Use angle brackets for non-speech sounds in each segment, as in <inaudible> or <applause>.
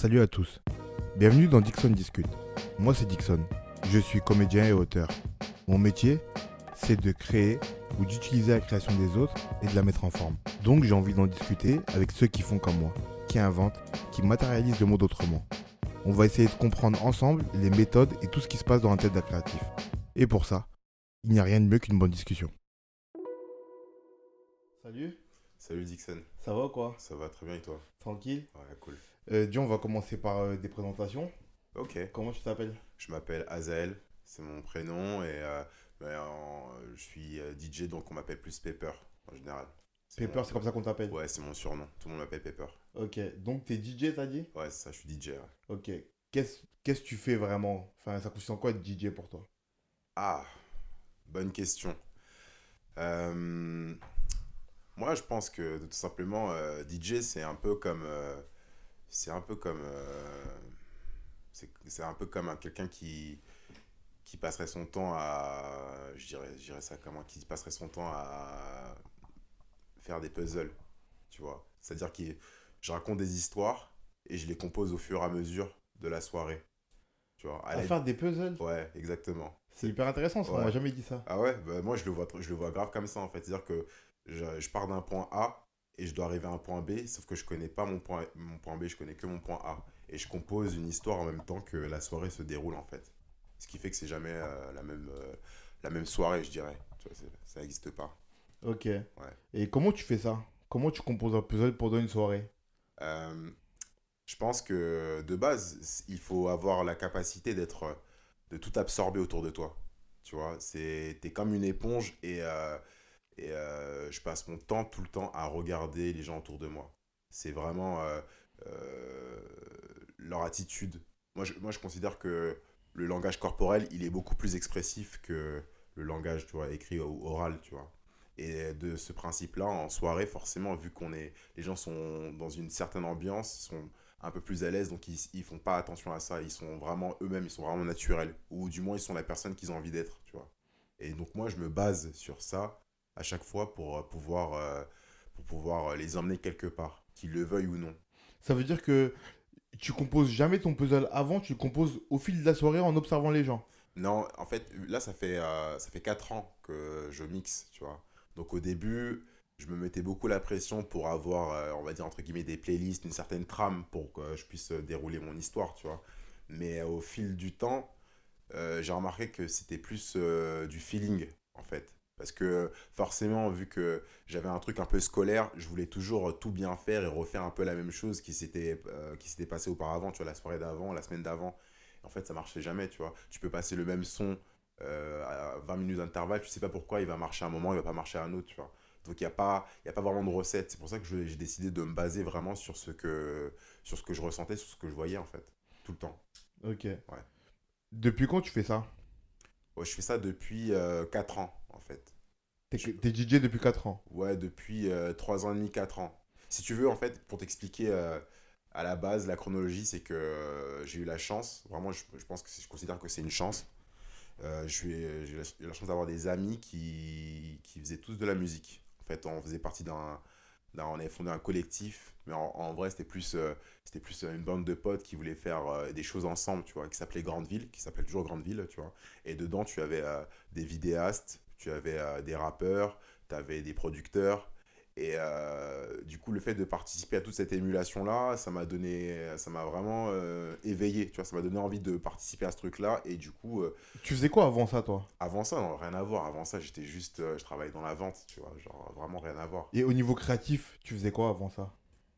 Salut à tous. Bienvenue dans Dixon Discute. Moi c'est Dixon. Je suis comédien et auteur. Mon métier, c'est de créer ou d'utiliser la création des autres et de la mettre en forme. Donc j'ai envie d'en discuter avec ceux qui font comme moi, qui inventent, qui matérialisent le monde autrement. On va essayer de comprendre ensemble les méthodes et tout ce qui se passe dans la tête d'un créatif. Et pour ça, il n'y a rien de mieux qu'une bonne discussion. Salut, Salut Dixon, ça va quoi? Ça va très bien et toi? Tranquille? Ouais, cool. Euh, Dis, on va commencer par euh, des présentations. Ok, Comment tu t'appelles? Je m'appelle Azael, c'est mon prénom et euh, ben, en- je suis DJ donc on m'appelle plus Pepper en général. Pepper, mon- c'est comme ça qu'on t'appelle? Ouais, c'est mon surnom, tout le monde m'appelle Pepper. Ok, donc t'es DJ, t'as dit? Ouais, c'est ça, je suis DJ. ouais. Ok. Qu'est-ce que tu fais vraiment? Enfin, ça consiste en quoi être DJ pour toi? Ah, bonne question. Moi, je pense que tout simplement, DJ, c'est un peu comme. C'est un peu comme. euh, c'est c'est un peu comme un- quelqu'un qui, qui passerait son temps à. Je dirais, je dirais ça comment Qui passerait son temps à faire des puzzles, tu vois. C'est-à-dire que je raconte des histoires et je les compose au fur et à mesure de la soirée. Tu vois. À À la- faire des puzzles? Ouais, exactement. C'est hyper intéressant, ça, on m'a jamais dit ça. Ah ouais, bah moi je le vois, je le vois grave comme ça en fait. C'est-à-dire que je, je pars d'un point A et je dois arriver à un point B, sauf que je connais pas mon point, mon point B, je connais que mon point A. Et je compose une histoire en même temps que la soirée se déroule en fait. Ce qui fait que c'est jamais euh, la, même, euh, la même soirée, je dirais. Tu vois, ça n'existe pas. Ok. Et comment tu fais ça? Comment tu composes un puzzle pour donner une soirée? Euh, je pense que de base, il faut avoir la capacité d'être, de tout absorber autour de toi. Tu vois, c'est, t'es comme une éponge et, et euh, je passe mon temps tout le temps à regarder les gens autour de moi. C'est vraiment euh, euh, leur attitude. Moi je, moi, je considère que le langage corporel, il est beaucoup plus expressif que le langage, tu vois, écrit ou oral, tu vois. Et de ce principe-là, en soirée, forcément, vu qu'on est, les gens sont dans une certaine ambiance, sont un peu plus à l'aise, donc ils, ils font pas attention à ça, ils sont vraiment eux-mêmes, ils sont vraiment naturels, ou du moins ils sont la personne qu'ils ont envie d'être. Et donc moi, je me base sur ça à chaque fois pour euh, pouvoir, euh, pour pouvoir euh, les emmener quelque part, qu'ils le veuillent ou non. Ça veut dire que tu composes jamais ton puzzle avant, tu le composes au fil de la soirée en observant les gens. Non, en fait, là, ça fait, euh, ça fait 4 ans que je mixe, tu vois. Donc au début, je me mettais beaucoup la pression pour avoir, euh, on va dire, entre guillemets, des playlists, une certaine trame pour que je puisse dérouler mon histoire, tu vois. Mais euh, au fil du temps, j'ai remarqué que c'était plus du feeling, en fait. Parce que forcément, vu que j'avais un truc un peu scolaire, je voulais toujours tout bien faire et refaire un peu la même chose qui s'était euh, qui s'était passé auparavant, tu vois, la soirée d'avant, la semaine d'avant. En fait, ça marchait jamais, tu vois. Tu peux passer le même son euh, à 20 minutes d'intervalle, tu sais pas pourquoi il va marcher à un moment, il va pas marcher à un autre, tu vois. Donc il n'y a, pas- y a pas vraiment de recette. C'est pour ça que j'ai décidé de me baser vraiment sur ce, que, sur ce que je ressentais, sur ce que je voyais, en fait, tout le temps. Ok. Depuis quand tu fais ça? Je fais ça depuis euh, 4 ans. T'es DJ depuis 4 ans. Ouais, depuis 3 ans et demi, 4 ans. Si tu veux, en fait, pour t'expliquer euh, à la base, la chronologie, c'est que euh, j'ai eu la chance, vraiment, je, je pense que je considère que c'est une chance. Euh, j'ai eu la, chance d'avoir des amis qui, qui faisaient tous de la musique. En fait, on faisait partie d'un. on avait fondé un collectif, mais en, en vrai, c'était plus, euh, c'était plus une bande de potes qui voulaient faire euh, des choses ensemble, tu vois, qui s'appelait Grandeville, qui s'appelle toujours Grandeville, tu vois. Et dedans, tu avais euh, des vidéastes, tu avais euh, des rappeurs, tu avais des producteurs. Et euh, du coup, le fait de participer à toute cette émulation-là, ça m'a donné, ça m'a vraiment euh, éveillé, tu vois, ça m'a donné envie de participer à ce truc-là. Et du coup, euh, Tu faisais quoi avant ça, toi? avant ça, non, rien à voir. Avant ça, j'étais juste, je travaillais dans la vente, tu vois, genre vraiment rien à voir. Et au niveau créatif, tu faisais quoi avant ça?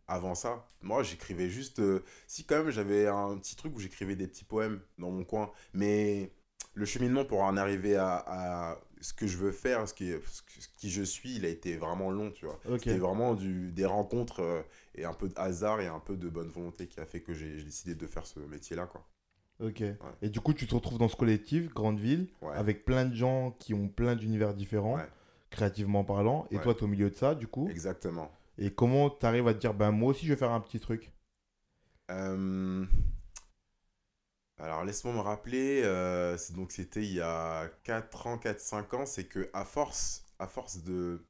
Avant ça, moi, j'écrivais juste, si quand même, j'avais un petit truc où j'écrivais des petits poèmes dans mon coin, mais le cheminement pour en arriver à, à ce que je veux faire, ce qui, ce qui je suis, il a été vraiment long, tu vois. C'était vraiment du, des rencontres euh, et un peu de hasard et un peu de bonne volonté qui a fait que j'ai décidé de faire ce métier-là, quoi. Ok. Et du coup, tu te retrouves dans ce collectif, grande ville, Ouais. avec plein de gens qui ont plein d'univers différents, Ouais. créativement parlant. Et toi, tu es au milieu de ça, du coup. Exactement. Et comment tu arrives à te dire, ben moi aussi, je vais faire un petit truc? Euh, Alors, laisse-moi me rappeler, euh, donc c'était il y a 4 ans, 4-5 ans, c'est que à force, à force de,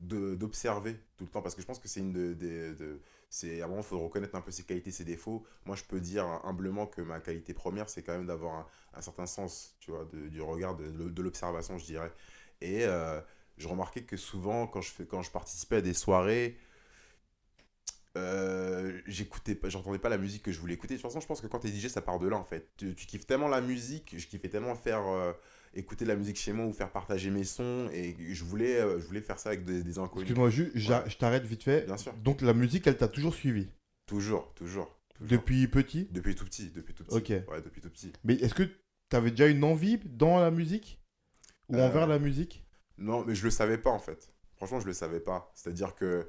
de- d'observer tout le temps parce que je pense que c'est une de, des- de- c'est à un moment il faut reconnaître un peu ses qualités ses défauts. Moi je peux dire humblement que ma qualité première c'est quand même d'avoir un, un certain sens tu vois de- du regard de, de l'observation je dirais. Et euh, je remarquais que souvent quand je fais quand je participais à des soirées euh, j'écoutais pas j'entendais pas la musique que je voulais écouter. De toute façon je pense que quand t'es DJ ça part de là en fait. Tu, tu kiffes tellement la musique je kiffais tellement faire euh, écouter de la musique chez moi ou faire partager mes sons et je voulais euh, je voulais faire ça avec des, des inconnus. Excuse-moi, je t'arrête vite fait. bien sûr. Donc la musique, elle t'a toujours suivi? Toujours toujours, toujours. Depuis petit? Depuis tout petit depuis tout petit. Ok. ouais depuis tout petit. Mais est-ce que t'avais déjà une envie dans la musique? Ou envers la musique? non mais je le savais pas en fait. Franchement je le savais pas. C'est à dire que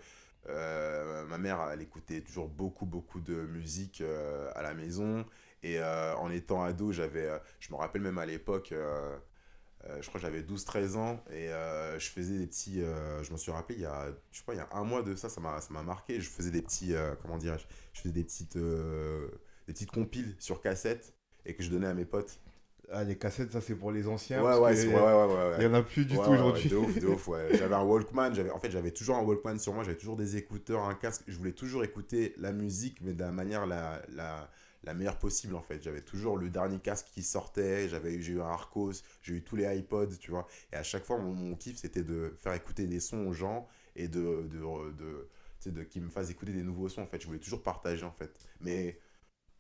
euh, ma mère elle écoutait toujours beaucoup beaucoup de musique euh, à la maison et euh, en étant ado j'avais je me rappelle même à l'époque je crois que j'avais 12-13 ans et je faisais des petits. je me suis rappelé il y a, je sais pas, il y a un mois de ça, ça m'a ça m'a marqué. Je faisais des petits. comment dirais-je Je faisais des petites, des petites compiles sur cassette et que je donnais à mes potes. Ah, les cassettes, ça c'est pour les anciens. Ouais, ouais, il ouais, y ouais, y en a plus du tout aujourd'hui. de ouf, de ouf, ouais. <laughs> J'avais un Walkman, en fait, j'avais toujours un Walkman sur moi, j'avais toujours des écouteurs, un casque. Je voulais toujours écouter la musique, mais de la manière la, la, la meilleure possible, en fait. J'avais toujours le dernier casque qui sortait, j'avais, eu- j'ai eu un Arcos, j'ai eu tous les iPods, tu vois. Et à chaque fois, mon, mon kiff, c'était de faire écouter des sons aux gens et de, de, de, sais, de qu'ils me fassent écouter des nouveaux sons, en fait. Je voulais toujours partager, en fait. Mais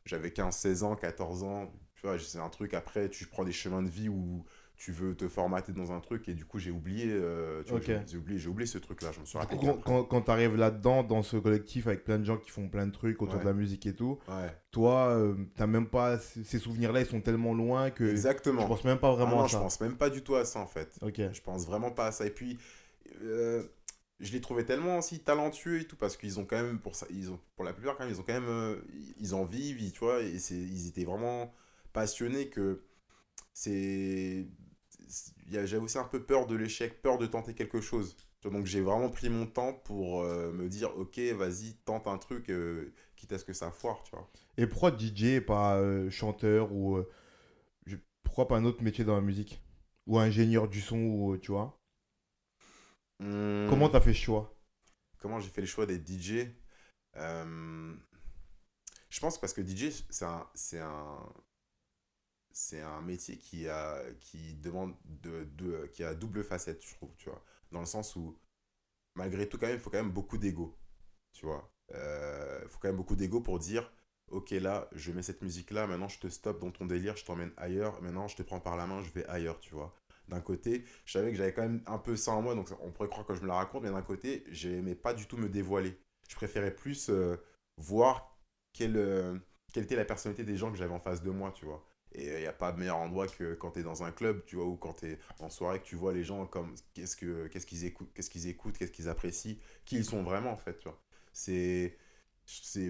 j'avais 15, 16 ans, 14 ans, tu vois, c'est un truc, après, tu prends des chemins de vie où tu veux te formater dans un truc et du coup j'ai oublié euh, tu j'ai- oublié j'ai oublié ce truc là je me suis rappelé quand, quand, quand t'arrives là-dedans, dans ce collectif avec plein de gens qui font plein de trucs autour Ouais. de la musique et tout, ouais toi, euh, t'as même pas. Ces souvenirs-là, ils sont tellement loin que. exactement Je pense même pas Ah vraiment non à je ça. pense même pas du tout à ça en fait Ok. je pense vraiment pas à ça et puis euh, je les trouvais tellement aussi talentueux et tout parce qu'ils ont quand même pour ça ils ont pour la plupart quand même ils ont quand même euh, ils en vivent tu vois et c'est ils étaient vraiment passionnés que c'est j'avais aussi un peu peur de l'échec peur de tenter quelque chose. Donc j'ai vraiment pris mon temps pour euh, me dire ok vas-y tente un truc euh, quitte à ce que ça foire tu vois. Et pourquoi DJ et pas euh, chanteur ou. Pourquoi pas un autre métier dans la musique? Ou ingénieur du son, ou, tu vois? Hmm. Comment t'as fait ce choix? Comment j'ai fait le choix d'être DJ Je pense parce que DJ, c'est un, c'est un, c'est un métier qui, a, qui demande de, de, qui a double facette, je trouve, tu vois. Dans le sens où, malgré tout, quand même, il faut quand même beaucoup d'ego, tu vois. Euh, Il faut quand même beaucoup d'ego pour dire, ok, là, je mets cette musique-là, maintenant je te stoppe dans ton délire, je t'emmène ailleurs, maintenant je te prends par la main, je vais ailleurs, tu vois d'un côté, je savais que j'avais quand même un peu ça en moi, donc on pourrait croire que je me la raconte, mais d'un côté, j'aimais pas du tout me dévoiler. Je préférais plus euh, voir quelle, euh, quelle était la personnalité des gens que j'avais en face de moi, tu vois. Et il n'y a pas meilleur endroit que quand tu es dans un club, tu vois, ou quand tu es en soirée, que tu vois les gens comme qu'est-ce que qu'est-ce qu'ils écoutent, qu'est-ce qu'ils écoutent, qu'est-ce qu'ils apprécient, qui ils sont vraiment, en fait, tu vois. C'est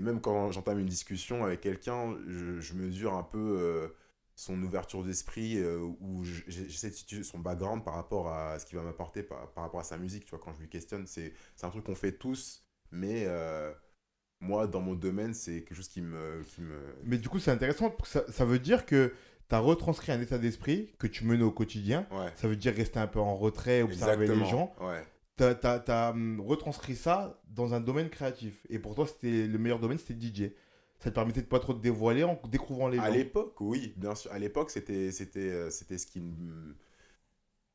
même quand j'entame une discussion avec quelqu'un, je, mesure un peu euh, son ouverture d'esprit euh, ou j'essaie de situer son background par rapport à ce qu'il va m'apporter par, par rapport à sa musique tu vois quand je lui questionne c'est un truc qu'on fait tous mais euh, moi dans mon domaine c'est quelque chose qui me qui me Mais du coup, c'est intéressant. parce que Ça, ça veut dire que t'as retranscrit un état d'esprit que tu menais au quotidien. ouais Ça veut dire rester un peu en retrait, observer les gens. ouais t'as- t'as, hum, retranscrit ça dans un domaine créatif. Et pour toi, c'était le meilleur domaine, c'était DJ. Ça te permettait de pas trop te dévoiler en découvrant les à gens. l'époque oui bien sûr à l'époque c'était euh, ce qui me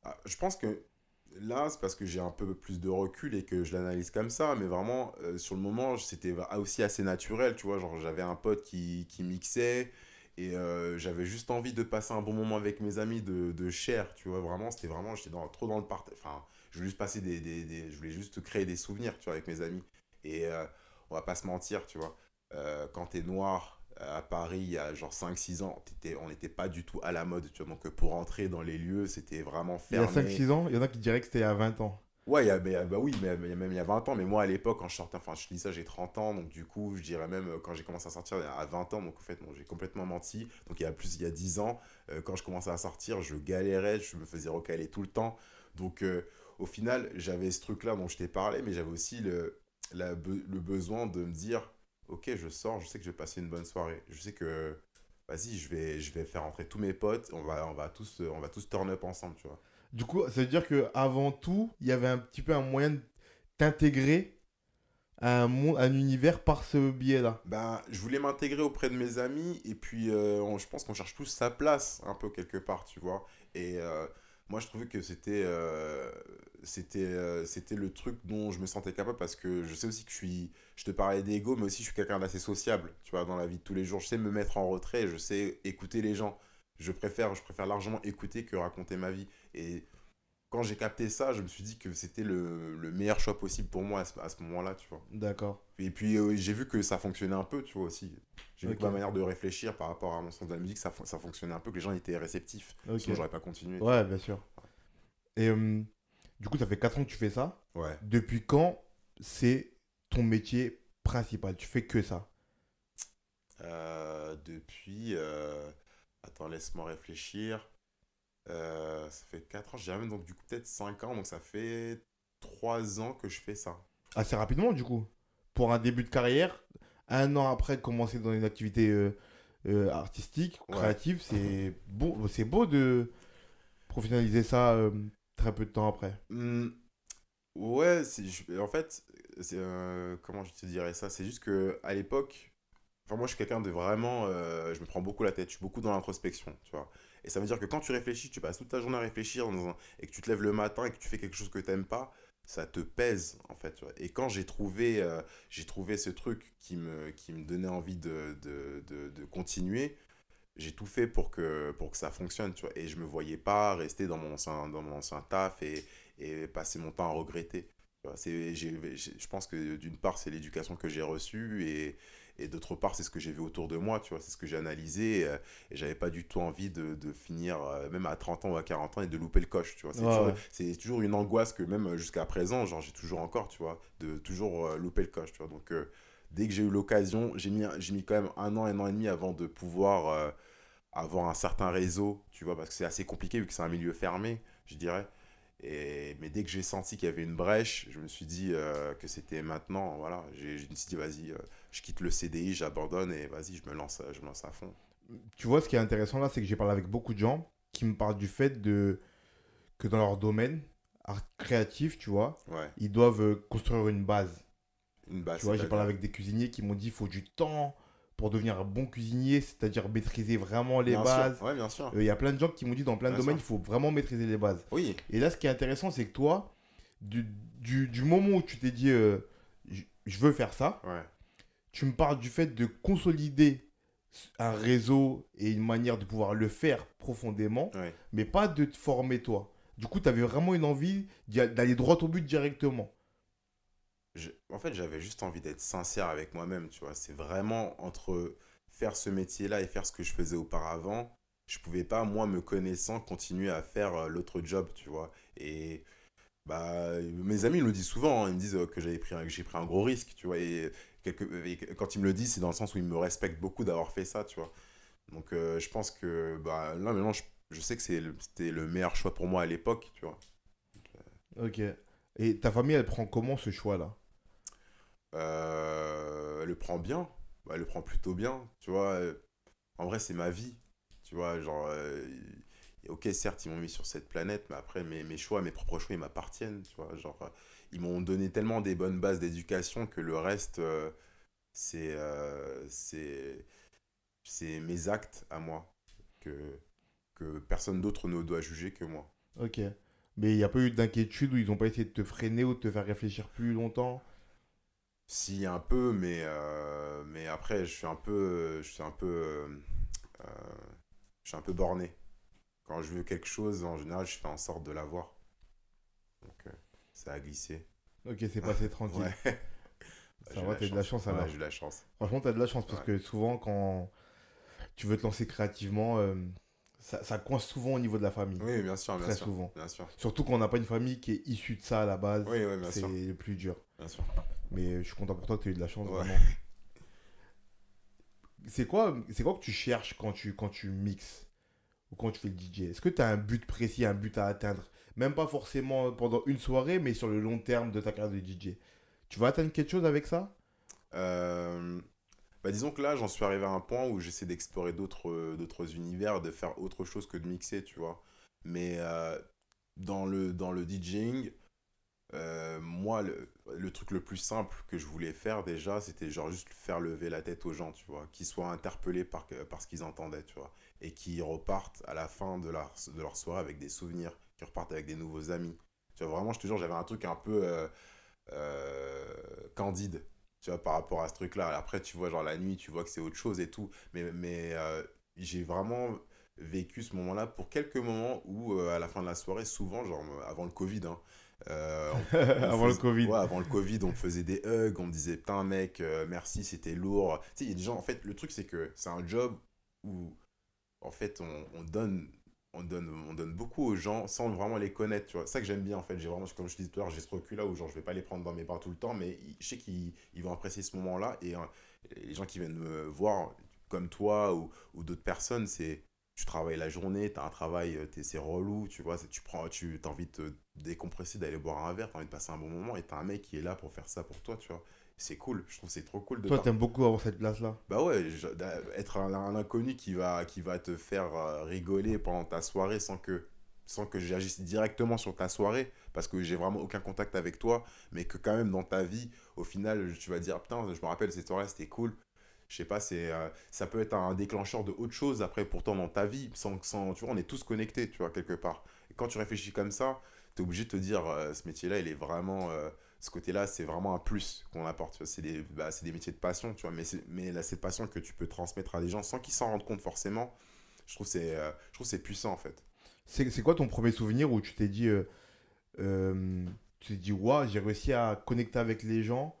Ah, je pense que là c'est parce que j'ai un peu plus de recul et que je l'analyse comme ça mais vraiment euh, sur le moment c'était aussi assez naturel tu vois genre j'avais un pote qui, qui mixait et euh, j'avais juste envie de passer un bon moment avec mes amis de, de chair tu vois vraiment c'était vraiment j'étais dans, trop dans le partage enfin je voulais juste passer des, des, je voulais juste créer des souvenirs tu vois avec mes amis. Et euh, on va pas se mentir tu vois quand t'es noir à Paris il y a genre 5-6 ans, on n'était pas du tout à la mode, tu vois. Donc pour entrer dans les lieux, c'était vraiment Il y a fermé. 5-6 ans, il y en a qui diraient que c'était il y a 20 ans. Ouais, il y a, mais, bah oui, mais, même il y a 20 ans. Mais moi à l'époque, quand je sortais, enfin je dis ça, j'ai 30 ans. Donc du coup, je dirais même euh, quand j'ai commencé à sortir à 20 ans, donc en fait, bon, j'ai complètement menti. Donc il y a plus, il y a 10 ans, euh, quand je commençais à sortir, je galérais, je me faisais recaler tout le temps. Donc euh, au final, j'avais ce truc-là dont je t'ai parlé, mais j'avais aussi le, la be- le besoin de me dire ok, je sors, je sais que je vais passer une bonne soirée. Je sais que, vas-y, je vais, je vais faire entrer tous mes potes, on va, on va tous, on va tous turn up ensemble, tu vois. Du coup, ça veut dire que avant tout, il y avait un petit peu un moyen de t'intégrer à un, monde, à un univers par ce biais-là Ben, je voulais m'intégrer auprès de mes amis et puis euh, on- je pense qu'on cherche tous sa place un peu quelque part, tu vois. Et euh, moi, je trouvais que c'était euh, c'était euh, c'était le truc dont je me sentais capable parce que je sais aussi que je suis, je te parlais d'ego, mais aussi je suis quelqu'un d'assez sociable, tu vois, dans la vie de tous les jours. Je sais me mettre en retrait, je sais écouter les gens. Je préfère, je préfère largement écouter que raconter ma vie. Et quand j'ai capté ça, je me suis dit que c'était le, le meilleur choix possible pour moi à ce, moment-là, tu vois. D'accord. Et puis euh, j'ai vu que ça fonctionnait un peu, tu vois aussi. J'ai vu que ma manière de réfléchir par rapport à mon sens de la musique, ça, fon- ça fonctionnait un peu, que les gens étaient réceptifs. Ok. Sinon, j'aurais pas continué. Ouais, bien sûr. Et euh, du coup, ça fait 4 ans que tu fais ça. Ouais. Depuis quand c'est ton métier principal? Tu fais que ça? Euh, depuis. Attends, laisse-moi réfléchir. Euh, ça fait 4 ans, je dirais même donc du coup peut-être 5 ans, donc ça fait 3 ans que je fais ça. Assez rapidement, du coup. Pour un début de carrière, un an après commencer dans une activité euh, euh, artistique, Ouais. créative, c'est beau, c'est beau de professionnaliser ça euh, très peu de temps après. Hmm, ouais, je- en fait, c'est, euh, comment je te dirais ça? C'est juste que à l'époque, enfin moi je suis quelqu'un de vraiment, je me prends beaucoup la tête, je suis beaucoup dans l'introspection, tu vois. Et ça veut dire que quand tu réfléchis, tu passes toute ta journée à réfléchir et que tu te lèves le matin et que tu fais quelque chose que tu n'aimes pas, ça te pèse en fait. Et quand j'ai trouvé, euh, trouvé ce truc qui me, qui me donnait envie de, de, de, continuer, j'ai tout fait pour que, pour que ça fonctionne, tu vois. Et je me voyais pas rester dans mon ancien, dans mon ancien taf et, et passer mon temps à regretter. Je pense que d'une part, c'est l'éducation que j'ai reçue et, et d'autre part, c'est ce que j'ai vu autour de moi, tu vois, c'est ce que j'ai analysé et, euh, et j'avais pas du tout envie de, de finir, euh, même à 30 ans ou à 40 ans, et de louper le coche, tu vois. C'est, toujours, ouais. c'est toujours une angoisse que même jusqu'à présent, genre, j'ai toujours encore, tu vois, de toujours euh, louper le coche, tu vois. Donc, euh, dès que j'ai eu l'occasion, j'ai mis, j'ai mis quand même un an, un an et demi avant de pouvoir euh, avoir un certain réseau, tu vois, parce que c'est assez compliqué vu que c'est un milieu fermé, je dirais. Et, mais dès que j'ai senti qu'il y avait une brèche, je me suis dit euh, que c'était maintenant, voilà. J'ai, je me suis dit, vas-y, euh, je quitte le CDI, j'abandonne et vas-y, je me lance, je me lance à fond. Tu vois, ce qui est intéressant là, c'est que j'ai parlé avec beaucoup de gens qui me parlent du fait de que dans leur domaine art créatif, tu vois, Ouais, ils doivent euh, construire une base. une base. Tu vois, j'ai parlé avec des cuisiniers qui m'ont dit qu'il faut du temps pour devenir un bon cuisinier, c'est-à-dire maîtriser vraiment les Bien sûr, bases. Ouais, bien sûr. Euh, Il y a plein de gens qui m'ont dit dans plein de Bien domaines, sûr. il faut vraiment maîtriser les bases. Oui, Et là, ce qui est intéressant, c'est que toi, du, du, du moment où tu t'es dit, euh, je je veux faire ça, ouais. Tu me parles du fait de consolider un réseau et une manière de pouvoir le faire profondément, Ouais. mais pas de te former toi. Du coup, tu avais vraiment une envie d'aller droit au but directement. Je- en fait, j'avais juste envie d'être sincère avec moi-même, tu vois. C'est vraiment entre faire ce métier-là et faire ce que je faisais auparavant. Je pouvais pas, moi, me connaissant, continuer à faire euh, l'autre job, tu vois. Et bah, mes amis me le disent souvent, hein. ils me disent que j'avais pris un, que j'ai pris un gros risque, tu vois. Et, quelque- et quand ils me le disent, c'est dans le sens où ils me respectent beaucoup d'avoir fait ça, tu vois. Donc, euh, je pense que bah, là, maintenant, je, je sais que c'était le meilleur choix pour moi à l'époque, tu vois. Ok. Et ta famille, elle prend comment ce choix-là? Euh, elle le prend bien. Bah, Elle le prend plutôt bien. Tu vois, en vrai, c'est ma vie. Tu vois, genre, euh, ok, certes, ils m'ont mis sur cette planète, mais après, mes, mes choix, mes propres choix, ils m'appartiennent. Tu vois, genre, ils m'ont donné tellement des bonnes bases d'éducation que le reste, euh, c'est euh, c'est mes actes à moi. Que, que personne d'autre ne doit juger que moi. Ok. Mais il n'y a pas eu d'inquiétude où ils n'ont pas essayé de te freiner ou de te faire réfléchir plus longtemps? Si, un peu, mais, euh, mais après, je suis un peu, je suis un peu, euh, je suis un peu borné. Quand je veux quelque chose, en général, je fais en sorte de l'avoir. Donc, ça a glissé. Ok, c'est passé <laughs> tranquille. Ouais. Ça J'ai va, t'as eu de la chance Ouais, alors. j'ai eu de la chance. Franchement, tu as de la chance parce Ouais. que souvent, quand tu veux te lancer créativement, euh, ça, ça coince souvent au niveau de la famille. Oui, bien sûr, bien Très sûr. souvent. Bien sûr. Surtout quand on n'a pas une famille qui est issue de ça à la base. Oui, oui, bien c'est sûr. le plus dur. Bien sûr. Mais euh, je suis content pour toi que tu as eu de la chance, Ouais. vraiment. <laughs> C'est quoi, c'est quoi que tu cherches quand tu, quand tu mixes ou quand tu fais le DJ Est-ce que tu as un but précis, un but à atteindre? Même pas forcément pendant une soirée, mais sur le long terme de ta carrière de DJ. Tu vas atteindre quelque chose avec ça? Euh, bah, disons que là, j'en suis arrivé à un point où j'essaie d'explorer d'autres euh, d'autres univers, de faire autre chose que de mixer, tu vois. Mais euh, dans, le, dans le DJing, moi, le, le, truc le plus simple que je voulais faire déjà, c'était genre juste faire lever la tête aux gens, tu vois, qu'ils soient interpellés par, par ce qu'ils entendaient, tu vois, et qu'ils repartent à la fin de leur, de leur soirée avec des souvenirs, qu'ils repartent avec des nouveaux amis. Tu vois, vraiment, je te jure, j'avais un truc un peu euh, euh, candide, tu vois, par rapport à ce truc-là. Après, tu vois, genre la nuit, tu vois que c'est autre chose et tout, mais, mais j'ai vraiment vécu ce moment-là pour quelques moments où, à la fin de la soirée, souvent, genre avant le Covid, hein, euh, <laughs> avant le Covid. avant le Covid, on faisait des hugs, on me disait putain mec, euh, merci, c'était lourd. Tu sais, il y a des gens, en fait, le truc c'est que c'est un job où, en fait, on, donne, on, donne, on donne beaucoup aux gens sans vraiment les connaître, tu vois. C'est ça que j'aime bien, en fait. Vraiment, comme je disais tout à l'heure, j'ai ce recul là où genre je vais pas les prendre dans mes bras tout le temps, mais je sais qu'ils vont apprécier ce moment-là et hein, les gens qui viennent me voir, comme toi ou, d'autres personnes, c'est tu travailles la journée, tu as un travail, euh, c'est relou, tu vois, tu prends, tu as envie de te décompresser, d'aller boire un verre, tu as envie de passer un bon moment, et tu as un mec qui est là pour faire ça pour toi, tu vois. C'est cool, je trouve c'est trop cool de Toi, t'aimes beaucoup avoir cette place-là Bah ouais, être un, inconnu qui va, qui va te faire euh, rigoler pendant ta soirée sans que, sans que j'agisse directement sur ta soirée, parce que j'ai vraiment aucun contact avec toi, mais que quand même dans ta vie, au final, tu vas dire, putain, je me rappelle cette soirée, c'était cool, je sais pas, c'est, euh, ça peut être un déclencheur de autre chose après, pourtant dans ta vie, sans, sans, tu vois, on est tous connectés, tu vois, quelque part. Et quand tu réfléchis comme ça, tu es obligé de te dire, euh, ce métier-là, il est vraiment, euh, ce côté-là, c'est vraiment un plus qu'on apporte. C'est des, bah, des métiers de passion, tu vois, mais, mais là, cette passion que tu peux transmettre à des gens sans qu'ils s'en rendent compte forcément, je trouve c'est, je trouve c'est puissant en fait. C'est, c'est quoi ton premier souvenir où tu t'es dit, tu t'es dit, waouh, j'ai réussi à connecter avec les gens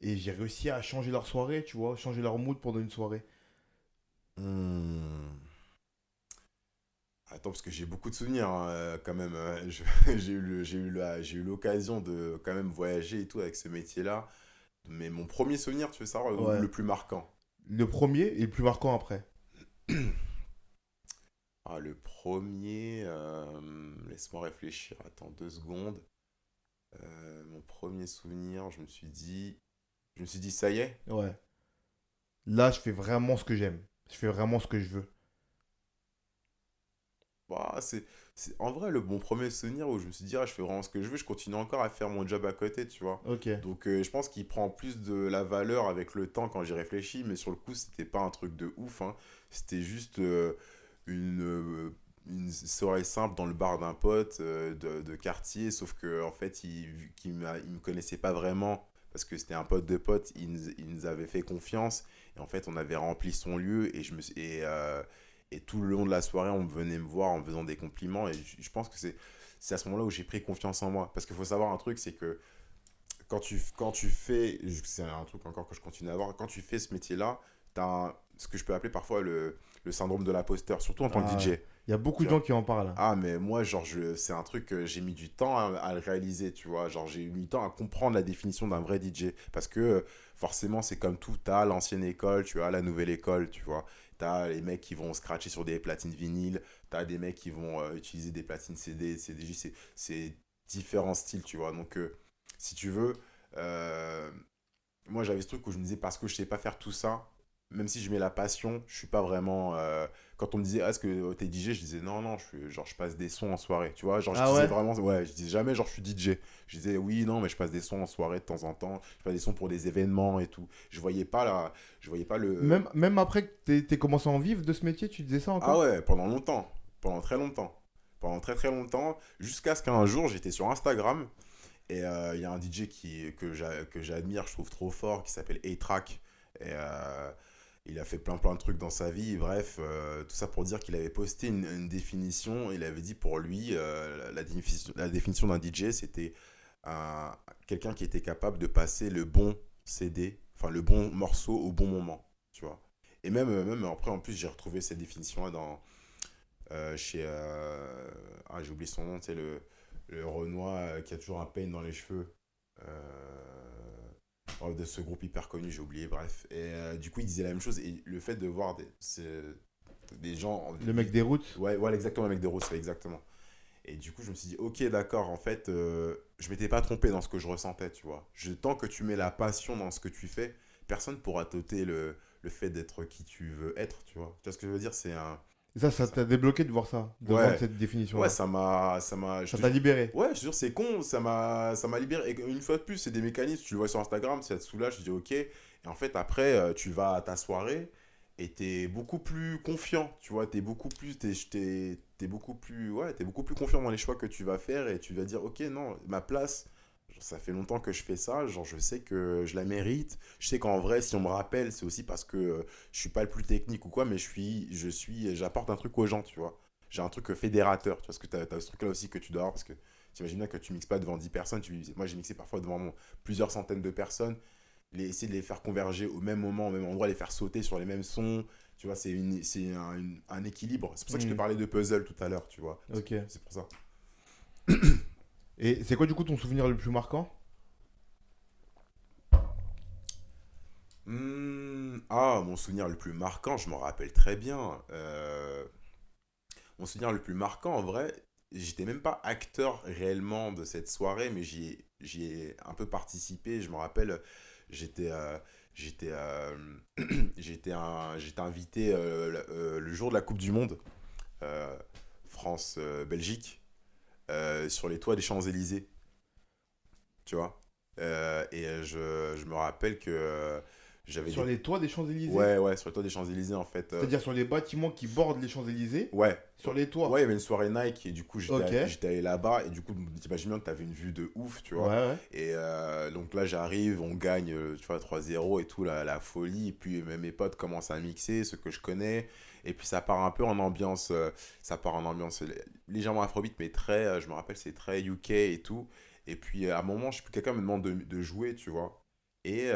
et j'ai réussi à changer leur soirée, tu vois, changer leur mood pendant une soirée? Hmm. Attends, parce que j'ai beaucoup de souvenirs hein, euh, quand même. Hein. <laughs> j'ai eu, l'occasion de quand même voyager et tout avec ce métier-là. Mais mon premier souvenir, tu veux savoir, le plus marquant? Le premier et le plus marquant après <clears throat> ah, Le premier, euh, laisse-moi réfléchir, attends deux secondes. Euh, mon premier souvenir, je me suis dit, je me suis dit, ça y est. Ouais. Là, je fais vraiment ce que j'aime. Je fais vraiment ce que je veux. C'est, en vrai le bon premier souvenir où je me suis dit, ah, je fais vraiment ce que je veux. Je continue encore à faire mon job à côté, tu vois. Ok. Donc, euh, je pense qu'il prend plus de la valeur avec le temps quand j'y réfléchis. Mais sur le coup, c'était pas un truc de ouf. Hein. C'était juste euh, une. Euh, une soirée simple dans le bar d'un pote de, de, quartier, sauf que en fait, il, il, il me connaissait pas vraiment parce que c'était un pote de pote, il nous, il nous, avait fait confiance, et en fait, on avait rempli son lieu, et, je me, et, euh, et tout le long de la soirée, on venait me voir en me faisant des compliments, et je, pense que c'est à ce moment-là où j'ai pris confiance en moi. Parce qu'il faut savoir un truc, c'est que quand tu, quand tu fais, c'est un truc encore que je continue à avoir, quand tu fais ce métier-là, tu as ce que je peux appeler parfois le, le syndrome de l'imposteur, surtout en tant que ah DJ. Il y a beaucoup de gens qui en parlent. Ah, mais moi, genre, c'est un truc que j'ai mis du temps à, le réaliser, tu vois. Genre, j'ai mis du temps à comprendre la définition d'un vrai DJ. Parce que forcément, c'est comme tout. T'as l'ancienne école, tu as la nouvelle école, tu vois. T'as les mecs qui vont scratcher sur des platines vinyles. T'as des mecs qui vont euh, utiliser des platines CD, CDJ. C'est différents styles, tu vois. Donc, euh, si tu veux, euh, moi, j'avais ce truc où je me disais, parce que je sais pas faire tout ça, même si je mets la passion, je suis pas vraiment. Euh, quand on me disait, ah, est-ce que t'es DJ Je disais, non, non, je, suis, genre, je passe des sons en soirée. Tu vois, genre, je ah disais vraiment, ouais, je disais jamais, genre, je suis DJ. Je disais, oui, non, mais je passe des sons en soirée de temps en temps. Je passe des sons pour des événements et tout. Je voyais pas la. Je voyais pas le. Même, même après que t'aies commencé à en vivre de ce métier, tu disais ça encore? Ah ouais, pendant longtemps. Pendant très longtemps. Pendant très très longtemps. Jusqu'à ce qu'un jour, j'étais sur Instagram. Et il euh, y a un DJ qui, que j'admire, je trouve trop fort, qui s'appelle A-Track. Et. Euh, il a fait plein plein de trucs dans sa vie, bref, euh, tout ça pour dire qu'il avait posté une, définition, il avait dit pour lui, euh, la, définition, d'un DJ, c'était quelqu'un qui était capable de passer le bon CD, enfin le bon morceau au bon moment, tu vois. Et même, même après, en plus, j'ai retrouvé cette définition-là euh, chez, ah j'ai oublié son nom, c'est le, Renoir qui a toujours un pain dans les cheveux. De ce groupe hyper connu, j'ai oublié, bref. Et euh, du coup, il disait la même chose. Et le fait de voir des, des gens. Le mec des routes Ouais, voilà, exactement, le mec des routes, c'est exactement. Et du coup, je me suis dit, ok, d'accord, en fait, euh, je m'étais pas trompé dans ce que je ressentais, tu vois. Je, tant que tu mets la passion dans ce que tu fais, personne pourra t'ôter le, le fait d'être qui tu veux être, tu vois. Tu vois ce que je veux dire? C'est un. Et ça, ça t'a débloqué de voir ça, de Ouais. voir cette définition. Ouais, ça m'a. Ça m'a. je ça t'a libéré. Ouais, je te jure, c'est con, ça m'a ça m'a libéré. Et une fois de plus, c'est des mécanismes, tu le vois sur Instagram, ça te soulage, tu dis ok. Et en fait, après, euh, tu vas à ta soirée et t'es beaucoup plus confiant, tu vois, t'es beaucoup plus, t'es, t'es beaucoup plus, ouais, t'es beaucoup plus confiant dans les choix que tu vas faire et tu vas dire ok, non, ma place, genre, ça fait longtemps que je fais ça, genre je sais que je la mérite. Je sais qu'en vrai, si on me rappelle, c'est aussi parce que euh, je suis pas le plus technique ou quoi, mais je suis, je suis, j'apporte un truc aux gens, tu vois. J'ai un truc fédérateur, tu vois, parce que t'as, t'as ce truc-là aussi que tu dois avoir, parce que T'imagines bien que tu mixes pas devant 10 personnes. Tu... Moi, j'ai mixé parfois devant mon- plusieurs centaines de personnes. Les... Essayer de les faire converger au même moment, au même endroit, les faire sauter sur les mêmes sons. Tu vois, c'est un... un équilibre. C'est pour ça que je te Mm. parlais de puzzle tout à l'heure, tu vois. Ok. C'est pour ça. Et c'est quoi du coup ton souvenir le plus marquant? Hmm, Ah, mon souvenir le plus marquant, je m'en rappelle très bien. Euh, Mon souvenir le plus marquant, en vrai, j'étais même pas acteur réellement de cette soirée, mais j'y ai, un peu participé. Je me rappelle, j'étais euh, euh, <clears throat> invité euh, le, euh, jour de la Coupe du Monde, euh, sur les toits des Champs-Élysées. Tu vois Euh, Et je, je me rappelle que euh, j'avais Sur des- les toits des Champs-Élysées Ouais, ouais, sur les toits des Champs-Élysées, en fait. C'est-à-dire sur les bâtiments qui bordent les Champs-Élysées, Ouais, sur les toits ouais, il y avait une soirée Nike et du coup, j'étais Ok. allé- là-bas et du coup, t'imagines bien que t'avais une vue de ouf, tu vois. Ouais, ouais. Et donc là, j'arrive, on gagne, tu vois, 3-0 et tout, la, la folie. Et puis même mes potes commencent à mixer, ceux que je connais. Et puis ça part un peu en ambiance, euh, ça part en ambiance lé- légèrement afrobeat, mais très, euh, je me rappelle, c'est très UK et tout. Et puis euh, à un moment, je quelqu'un me demande de, jouer, tu vois. Et,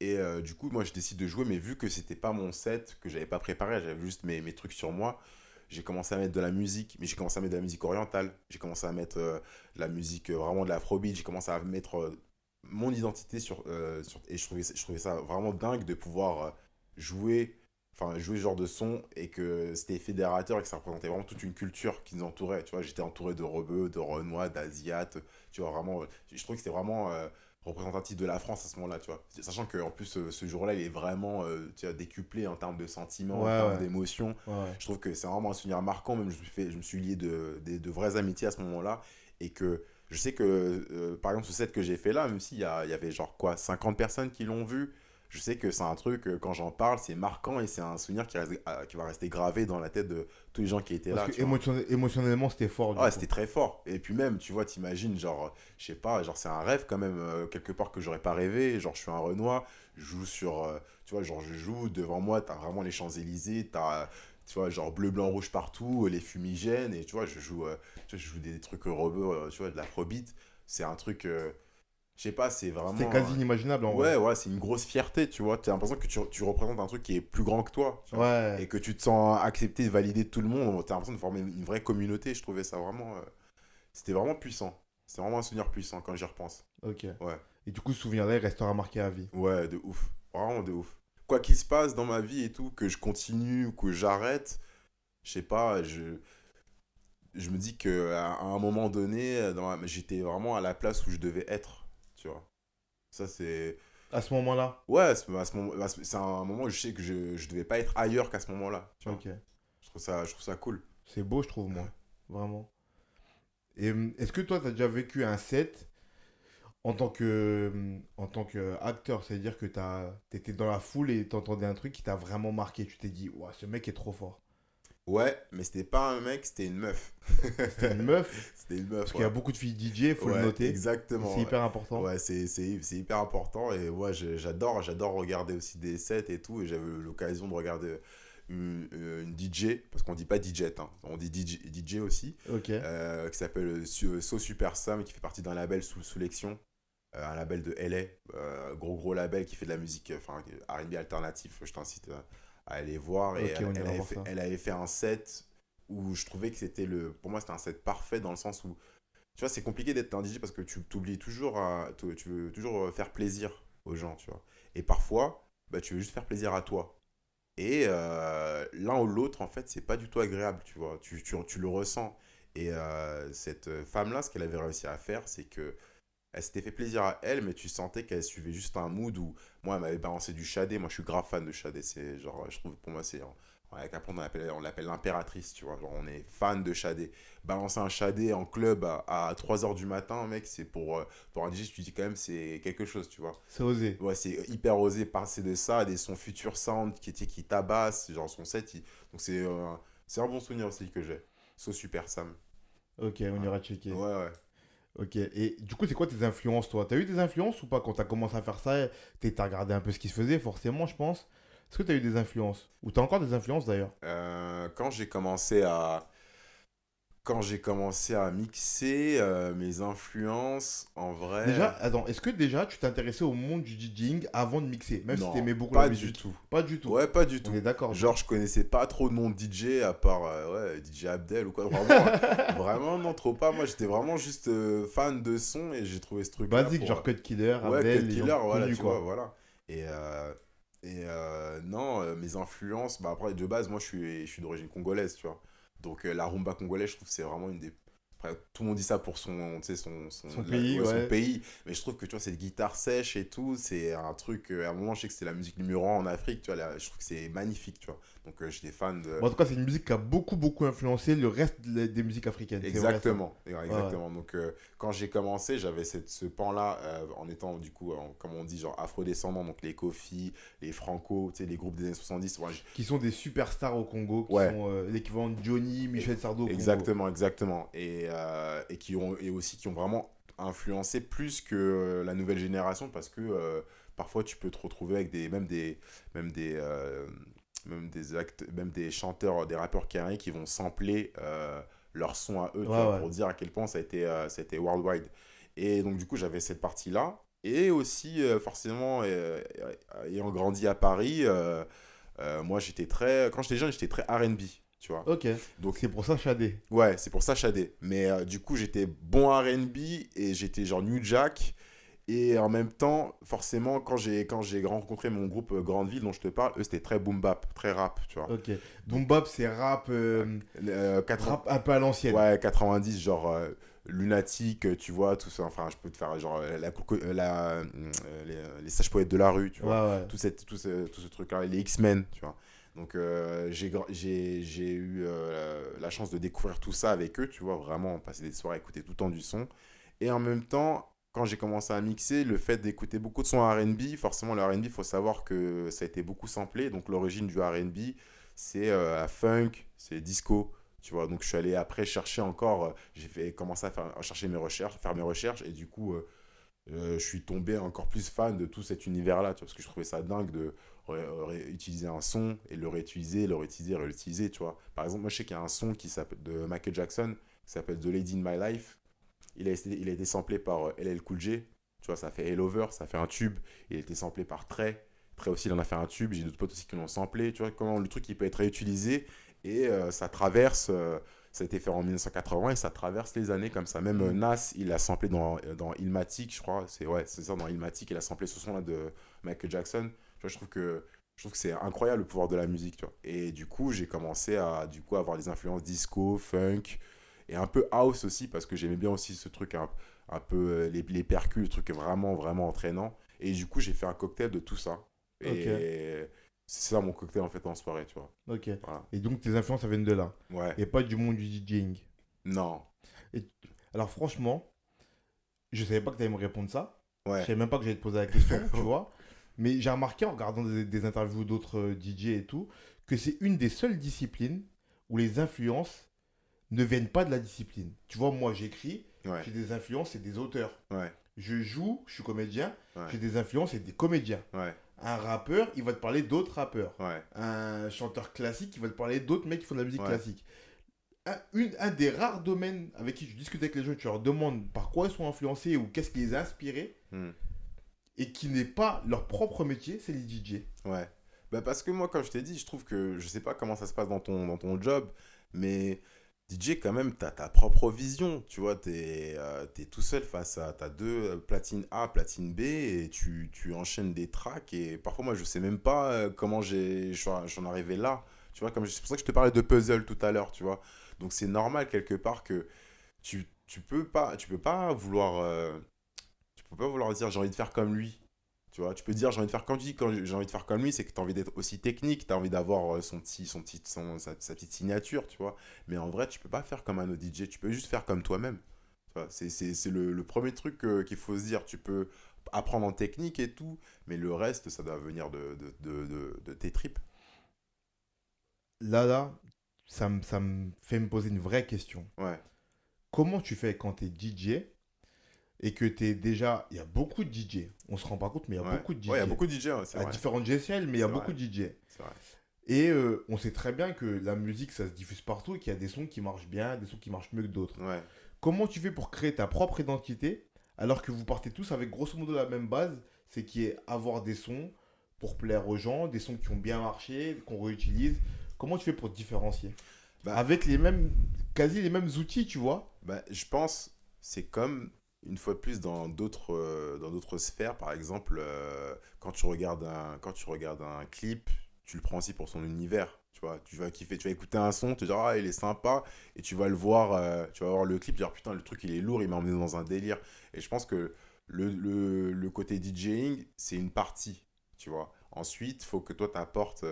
et du coup, moi, je décide de jouer, mais vu que c'était pas mon set, que j'avais pas préparé, j'avais juste mes, mes trucs sur moi, j'ai commencé à mettre de la musique, mais j'ai commencé à mettre de la musique orientale. J'ai commencé à mettre de la musique, vraiment de l'afrobeat. J'ai commencé à mettre mon identité sur, sur- Et je trouvais, je trouvais ça vraiment dingue de pouvoir jouer, enfin, jouer ce genre de son et que c'était fédérateur et que ça représentait vraiment toute une culture qui nous entourait. Tu vois, j'étais entouré de rebeux, de renois, d'asiates. Tu vois, vraiment, euh, je trouvais que c'était vraiment. euh, représentatif de la France à ce moment-là, tu vois. Sachant qu'en plus, ce, ce jour-là, il est vraiment euh, tu vois, décuplé en termes de sentiments, Ouais, en termes ouais. d'émotions. ouais. Je trouve que c'est vraiment un souvenir marquant. Même je me je me suis lié de, de, de vraies amitiés à ce moment-là. Et que je sais que, euh, par exemple, ce set que j'ai fait là, même s'il y, y avait genre quoi, 50 personnes qui l'ont vu, je sais que c'est un truc, euh, quand j'en parle, c'est marquant et c'est un souvenir qui, reste- euh, qui va rester gravé dans la tête de tous les gens qui étaient là. Parce que vois. émotionnel- émotionnellement, c'était fort. du Ouais, c'était très fort. Et puis même, tu vois, t'imagines, genre, je sais pas, genre c'est un rêve quand même, euh, quelque part que j'aurais pas rêvé. Genre, je suis un Renoir, je joue sur, euh, tu vois, genre, je joue devant moi, t'as vraiment les Champs-Élysées, t'as, tu vois, genre bleu, blanc, rouge partout, les fumigènes, et tu vois, je joue, euh, tu vois, je joue des trucs rebeux, euh, tu vois, de l'afrobeat. C'est un truc, euh, je sais pas, c'est vraiment. C'était quasi inimaginable en Ouais, vrai. ouais, c'est une grosse fierté, tu vois. T'as l'impression que tu, tu représentes un truc qui est plus grand que toi. tu vois Ouais. et que tu te sens accepté, validé de tout le monde, tu as l'impression de former une vraie communauté. Je trouvais ça vraiment. euh, C'était vraiment puissant. C'était vraiment un souvenir puissant quand j'y repense. Ok. Ouais. Et du coup, ce souvenir-là, il restera marqué à vie. Ouais, de ouf. Vraiment de ouf. Quoi qu'il se passe dans ma vie et tout, que je continue ou que j'arrête, je sais pas, je. Je me dis que à un moment donné, dans j'étais vraiment à la place où je devais être, tu. Ça, c'est. À ce moment-là Ouais, c'est à ce moment- à ce- c'est un moment où je sais que je, je devais pas être ailleurs qu'à ce moment-là. Tu vois. Ok. Je, trouve ça, je trouve ça cool. C'est beau, je trouve, moi. Vraiment. Et hum, est-ce que toi, tu as déjà vécu un set en tant que hum, en tant qu'acteur C'est-à-dire que tu étais dans la foule et tu entendais un truc qui t'a vraiment marqué. Tu t'es dit, Ouah, ce mec est trop fort. Ouais, mais c'était pas un mec, c'était une meuf. C'était une <laughs> meuf. C'était une meuf. Parce qu'il y a beaucoup de filles DJ, il faut Ouais, le noter. Exactement. C'est hyper important. Ouais, c'est c'est- c'est hyper important et ouais, j'adore j'adore regarder aussi des sets et tout et j'avais eu l'occasion de regarder une, une DJ parce qu'on dit pas DJ hein, on dit DJ, DJ aussi Ok. euh, qui s'appelle So Super Sam qui fait partie d'un label sous Soulection euh, un label de LA euh, gros gros label qui fait de la musique enfin R&B alternatif je t'incite à, aller voir et elle, avait voir fait, ça. elle avait fait un set où je trouvais que c'était le pour moi c'était un set parfait dans le sens où tu vois, c'est compliqué d'être un DJ parce que tu t'oublies toujours à, tu tu veux toujours euh, faire plaisir aux gens, tu vois. Et parfois, bah, tu veux juste faire plaisir à toi. Et euh, l'un ou l'autre, en fait, c'est pas du tout agréable, tu vois. Tu, tu, tu le ressens. Et euh, cette femme-là, ce qu'elle avait réussi à faire, c'est que elle s'était fait plaisir à elle, mais tu sentais qu'elle suivait juste un mood où moi, elle m'avait balancé du Shadé. Moi, je suis grave fan de Shadé. C'est genre, je trouve pour moi, c'est. Avec Capron, on l'appelle l'impératrice, tu vois. Genre, on est fan de Shadé. Balancer un Shadé en club à, à 3h du matin, mec, c'est pour, euh, pour un DJ, tu dis quand même, c'est quelque chose, tu vois. C'est osé. Ouais, c'est hyper osé passer de ça à des sons future sound qui, qui tabassent, genre son set. Donc, c'est euh, un bon souvenir aussi que j'ai. So Super Sam. Ok, on ira checker. Ouais, ouais. Ok, et du coup, c'est quoi tes influences, toi? T'as eu des influences ou pas? Quand t'as commencé à faire ça T'as regardé un peu ce qui se faisait, forcément, je pense. Est-ce que t'as eu des influences? Ou t'as encore des influences d'ailleurs? Euh, Quand j'ai commencé à quand j'ai commencé à mixer euh, mes influences, en vrai. Déjà, attends, est-ce que déjà tu t'intéressais au monde du DJing avant de mixer? Même non, si t'aimais beaucoup pas la musique du tout. Pas du tout. Ouais, pas du tout. On est d'accord. Genre, je connaissais pas trop de nom de DJ à part euh, ouais, DJ Abdel ou quoi. Vraiment, <laughs> vraiment, non, trop pas. Moi, j'étais vraiment juste euh, fan de son et j'ai trouvé ce truc. Basique, genre Cut Killer, ouais, Abdel. Cut Killer, voilà, tu quoi. vois, voilà. Et. Et non, mes influences, bah après de base, moi je suis, je suis d'origine congolaise, tu vois. Donc la rumba congolaise, je trouve que c'est vraiment une des après, tout le monde dit ça pour son, son, son, son pays, ouais, son pays. Mais je trouve que tu vois, cette guitare sèche et tout, c'est un truc. À un moment, je sais que c'est la musique numéro 1 en Afrique. Tu vois, là, je trouve que c'est magnifique. Tu vois. Donc, euh, j'étais fan de. Bon, en tout cas, c'est une musique qui a beaucoup, beaucoup influencé le reste des musiques africaines. Exactement. Vrai, exactement. Ouais. Donc, euh, quand j'ai commencé, j'avais ce pan-là euh, en étant, du coup, en, comme on dit, genre afro-descendant. Donc, les Kofi, les Franco, tu sais, les groupes des années 70. Ouais, qui sont des superstars au Congo, qui ouais. sont l'équivalent de Johnny, Michel Sardou. Exactement, Congo. exactement. Et, et qui ont, et aussi qui ont vraiment influencé plus que la nouvelle génération parce que euh, parfois tu peux te retrouver avec des même des même des euh, même des actes même des chanteurs des rappeurs carrés qui vont sampler euh, leur son à eux ouais, vois, ouais. pour dire à quel point ça a été ça a été worldwide et donc du coup j'avais cette partie là et aussi forcément ayant grandi à Paris moi j'étais très quand j'étais jeune j'étais très R&B tu vois. Ok. Donc c'est pour ça Shadé. Ouais, c'est pour ça Shadé. Mais euh, du coup, j'étais bon R&B et j'étais genre New Jack. Et en même temps, forcément, quand j'ai quand j'ai rencontré mon groupe euh, Grande Ville dont je te parle, eux c'était très boom bap, très rap, tu vois. Ok. Boom bap, c'est rap, euh, euh, 80... rap un peu à l'ancienne. Ouais, 90, genre euh, lunatique, tu vois, tout ça. Enfin, je peux te faire genre la, la, la les, les, sages poètes de la rue, tu vois. Ouais, ouais. Tout, cette, tout ce, tout ce truc-là, les X-Men, tu vois. Donc euh, j'ai eu euh, la chance de découvrir tout ça avec eux, tu vois, vraiment passer des soirées à écouter tout le temps du son. Et en même temps, quand j'ai commencé à mixer, le fait d'écouter beaucoup de sons RB, forcément le RB, il faut savoir que ça a été beaucoup samplé. Donc l'origine du RB, c'est euh, funk, c'est disco. Tu vois, donc je suis allé après chercher encore, j'ai fait commencer à, faire, à chercher mes recherches, faire mes recherches, et du coup, je suis tombé encore plus fan de tout cet univers-là, parce que je trouvais ça dingue de utiliser un son et le réutiliser, le réutiliser, réutiliser, tu vois. Par exemple, moi, je sais qu'il y a un son qui de Michael Jackson qui s'appelle The Lady in My Life. Il a, été, il a été samplé par LL Cool J. Tu vois, ça fait Hell Over, ça fait un tube. Il a été samplé par Trey. Trey aussi, il en a fait un tube. J'ai d'autres potes aussi qui l'ont samplé. Tu vois, comment le truc, il peut être réutilisé et euh, ça traverse... Euh, ça a été fait en 1980 et ça traverse les années comme ça. Même euh, Nas, il a samplé dans, dans Ilmatic, je crois. C'est ouais, c'est ça, dans Ilmatic, il a samplé ce son-là de Michael Jackson. Tu vois, je trouve que je trouve que c'est incroyable le pouvoir de la musique, tu vois. Et du coup, j'ai commencé à du coup avoir des influences disco, funk et un peu house aussi parce que j'aimais bien aussi ce truc un, un peu les, les percus, le truc vraiment vraiment entraînant. Et du coup, j'ai fait un cocktail de tout ça. Et c'est ça mon cocktail en fait en soirée, tu vois. Ok. Voilà. Et donc tes influences, ça viennent de là. Ouais. Et pas du monde du DJing. Non. Alors franchement, je savais pas que tu allais me répondre ça. Ouais. Je savais même pas que j'allais te poser la question, <laughs> tu vois. Mais j'ai remarqué en regardant des, des interviews d'autres euh, DJ et tout, que c'est une des seules disciplines où les influences ne viennent pas de la discipline. Tu vois, moi j'écris, Ouais. j'ai des influences et des auteurs. Ouais. Je joue, je suis comédien, Ouais. j'ai des influences et des comédiens. Un rappeur, il va te parler d'autres rappeurs. Un chanteur classique, il va te parler d'autres mecs qui font de la musique classique. Un, une- un des rares domaines avec qui je discute avec les gens, tu leur demandes par quoi ils sont influencés ou qu'est-ce qui les a inspirés, Hmm. et qui n'est pas leur propre métier, c'est les DJ. Ouais. Bah parce que moi, comme je t'ai dit, je trouve que je sais pas comment ça se passe dans ton, dans ton job, mais DJ, quand même, t'as ta propre vision. Tu vois, t'es euh, tout seul face à. T'as deux euh, platines A, platine B, et tu, tu enchaînes des tracks. Et parfois, moi, je sais même pas euh, comment j'en arrivé là. Tu vois, comme c'est pour ça que je te parlais de puzzle tout à l'heure, tu vois. Donc, c'est normal quelque part que tu, tu peux pas, tu peux pas vouloir. euh, peux pas vouloir dire j'ai envie de faire comme lui. Tu vois, tu peux dire j'ai envie de faire comme lui, quand j'ai envie de faire comme lui, c'est que tu as envie d'être aussi technique, tu as envie d'avoir euh, son petit, son petit, son, sa, petite signature, tu vois. Mais en vrai, tu peux pas faire comme un autre DJ, tu peux juste faire comme toi-même. C'est le, le, premier truc qu'il faut se dire. Tu peux apprendre en technique et tout, mais le reste, ça doit venir de, de, de, de tes tripes. Là, là, ça me, ça me fait me poser une vraie question. Ouais. Comment tu fais quand tu es DJ et que tu es déjà. Il y a beaucoup de DJ. On se rend pas compte, mais il y a beaucoup de DJ. Ouais, il y a beaucoup de DJ, c'est À différentes échelles, mais il y a beaucoup de DJ. C'est vrai. Et euh, on sait très bien que la musique, ça se diffuse partout, qu'il y a des sons qui marchent bien, des sons qui marchent mieux que d'autres. Ouais. Comment tu fais pour créer ta propre identité alors que vous partez tous avec grosso modo la même base, c'est qui est avoir des sons pour plaire aux gens, des sons qui ont bien marché, qu'on réutilise. Comment tu fais pour te différencier bah, Avec les mêmes, quasi les mêmes outils, tu vois? Bah, Je pense, c'est comme une fois de plus dans d'autres euh, dans d'autres sphères. Par exemple euh, quand tu regardes un quand tu regardes un clip tu le prends aussi pour son univers. Tu vois tu vas kiffer tu vas écouter un son te dire ah il est sympa. Et tu vas le voir euh, tu vas voir le clip dire putain le truc il est lourd il m'a emmené dans un délire. Et je pense que le, le, le côté DJing c'est une partie tu vois. Ensuite faut que toi t'apportes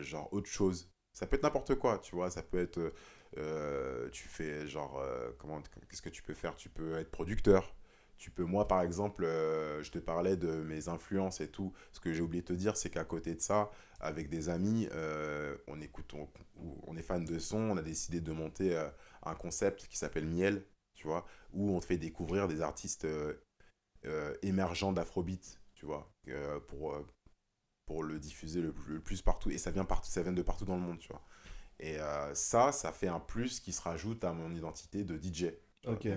genre autre chose. Ça peut être n'importe quoi tu vois. Ça peut être euh, tu fais genre, euh, comment, qu'est-ce que tu peux faire? Tu peux être producteur. Tu peux, moi par exemple, euh, je te parlais de mes influences et tout. Ce que j'ai oublié de te dire, c'est qu'à côté de ça, avec des amis, on écoute, on, est fan de son. On a décidé de monter un concept qui s'appelle Miel, tu vois, où on te fait découvrir des artistes émergents d'Afrobeat, tu vois, pour, pour le diffuser le, le, plus partout. Et ça vient, partout, ça vient de partout dans le monde, tu vois. Et euh, ça, ça fait un plus qui se rajoute à mon identité de DJ.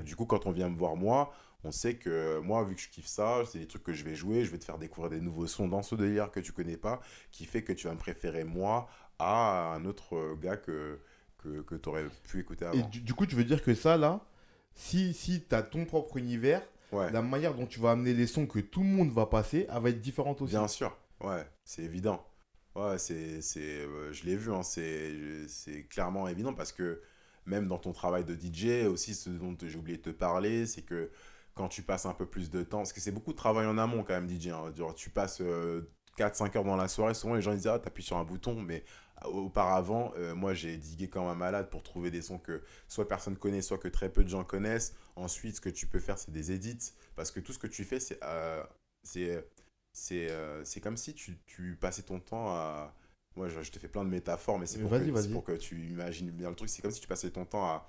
du coup, quand on vient me voir moi, on sait que moi, vu que je kiffe ça, c'est des trucs que je vais jouer, je vais te faire découvrir des nouveaux sons dans ce délire que tu connais pas, qui fait que tu vas me préférer moi à un autre gars que, que, que tu aurais pu écouter avant. Et du, coup, tu veux dire que ça, là, si, si tu as ton propre univers, la manière dont tu vas amener les sons que tout le monde va passer, elle va être différente aussi. Bien sûr, ouais, c'est évident. Ouais, c'est, c'est, euh, je l'ai vu, hein, c'est, c'est clairement évident parce que même dans ton travail de DJ, aussi ce dont j'ai oublié de te parler, c'est que quand tu passes un peu plus de temps, parce que c'est beaucoup de travail en amont quand même, DJ. Hein, tu passes 4-5 euh, heures dans la soirée, souvent les gens disent Ah, t'appuies sur un bouton, mais euh, auparavant, moi j'ai digué comme un malade pour trouver des sons que soit personne connaît, soit que très peu de gens connaissent. Ensuite, ce que tu peux faire, c'est des edits, parce que tout ce que tu fais, c'est euh, c'est comme si tu, tu, passais ton temps à... Moi, je, te fais plein de métaphores, mais c'est pour, pour, que tu imagines bien le truc. C'est comme si tu passais ton temps à,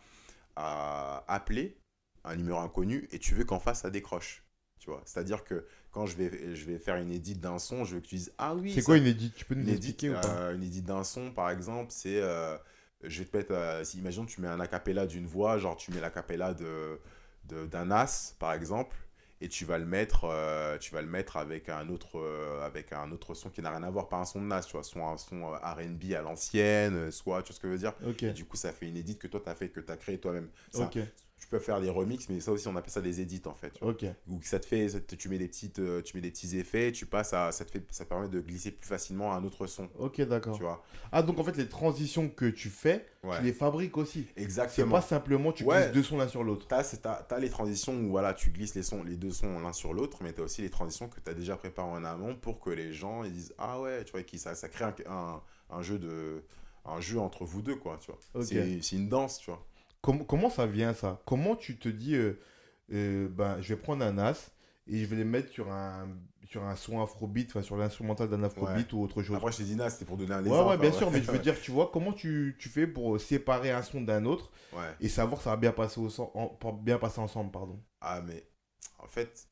à appeler un numéro inconnu et tu veux qu'en face, ça décroche. Tu vois? C'est-à-dire que quand je vais, je vais faire une édite d'un son, je veux que tu dises Ah oui. C'est quoi une édite? Tu peux nous expliquer ou pas? euh, Une édite d'un son, par exemple, c'est. Euh, je vais te mettre. si, imagine, tu mets un acapella d'une voix, genre tu mets l'acapella d'un de, d'un as, par exemple et tu vas le mettre euh, tu vas le mettre avec un autre euh, avec un autre son qui n'a rien à voir pas un son de Nas tu vois soit un son euh, R&B à l'ancienne soit tu vois ce que je veux dire. Et du coup ça fait une édite que toi tu as fait que tu as créé toi-même tu peux faire des remixes, mais ça aussi, on appelle ça des edits en fait. Ok. Ou ça te fait, tu mets des petites, euh, tu mets des petits effets, tu passes à, ça te fait, ça permet de glisser plus facilement à un autre son. Ok, d'accord. Tu vois. Ah donc en fait les transitions que tu fais, tu les fabriques aussi. Exactement. C'est pas simplement tu glisses deux sons l'un sur l'autre. Tu as, les transitions où voilà, tu glisses les sons, les deux sons l'un sur l'autre, mais tu as aussi les transitions que tu as déjà préparées en amont pour que les gens ils disent ah ouais, tu vois, qui ça, ça crée un, un, jeu de un jeu entre vous deux quoi, tu vois. C'est une danse, tu vois comment ça vient ça? Comment tu te dis, euh, euh, ben, je vais prendre un as et je vais les mettre sur un, sur un son afrobeat, enfin sur l'instrumental d'un afrobeat ou autre chose? Après, je t'ai dit nas, c'était pour donner un exemple. Ouais, ouais bien sûr, mais je veux dire, tu vois, comment tu, tu fais pour séparer un son d'un autre et savoir ça va bien passer, au, bien passer ensemble, pardon? Ah, mais en fait,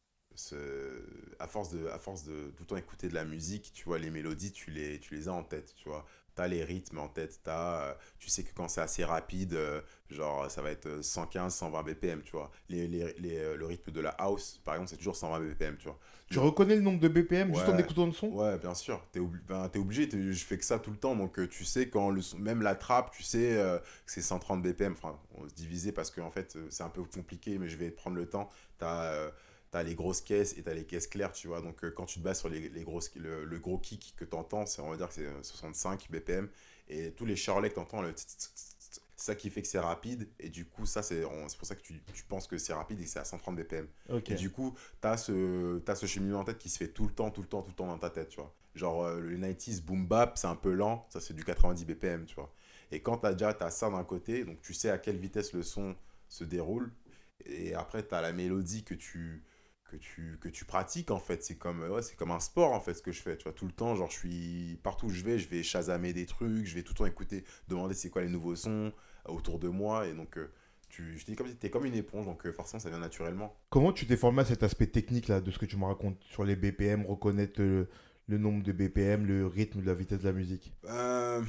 à force, de, à force de tout le temps écouter de la musique, tu vois, les mélodies, tu les, tu les as en tête, tu vois les rythmes en tête, as, euh, tu sais que quand c'est assez rapide, euh, genre ça va être 115, 120 BPM, tu vois. Les, les, les, euh, le rythme de la house, par exemple, c'est toujours 120 BPM, tu vois. Tu reconnais le nombre de BPM juste en écoutant le son? Ouais, bien sûr. T'es ben, es obligé, je fais que ça tout le temps, donc tu sais quand le son, même la trappe, tu sais que c'est 130 BPM. Enfin, on se divisait parce que en fait c'est un peu compliqué, mais je vais prendre le temps. T'as as les grosses caisses et tu as les caisses claires, tu vois. Donc, euh, quand tu te bases sur les, les grosses, le, gros kick que tu entends, on va dire que c'est 65 BPM. Et tous les charolais que tu entends, le C'est ça qui fait que c'est rapide. Et du coup, ça, c'est c'est pour ça que tu, tu penses que c'est rapide et que c'est à 130 BPM. Ok. Et du coup, tu as ce, t'as ce cheminement en tête qui se fait tout le temps, tout le temps, tout le temps dans ta tête, tu vois. Genre, euh, le 90s boom bap, c'est un peu lent, ça c'est du 90 BPM, tu vois. Et quand t'as déjà as ça d'un côté, donc tu sais à quelle vitesse le son se déroule, et après tu as la mélodie que tu, que tu, que tu pratiques en fait. C'est comme, ouais, c'est comme un sport en fait ce que je fais, tu vois. Tout le temps, genre, je suis partout où je vais, je vais chasamer des trucs, je vais tout le temps écouter, demander c'est quoi les nouveaux sons euh, autour de moi, et donc. euh, tu, je dis comme t'es comme une éponge, donc euh, forcément ça vient naturellement. Comment tu t'es formé à cet aspect technique là de ce que tu me racontes sur les BPM, reconnaître le, le nombre de BPM, le rythme, la vitesse de la musique? Euh,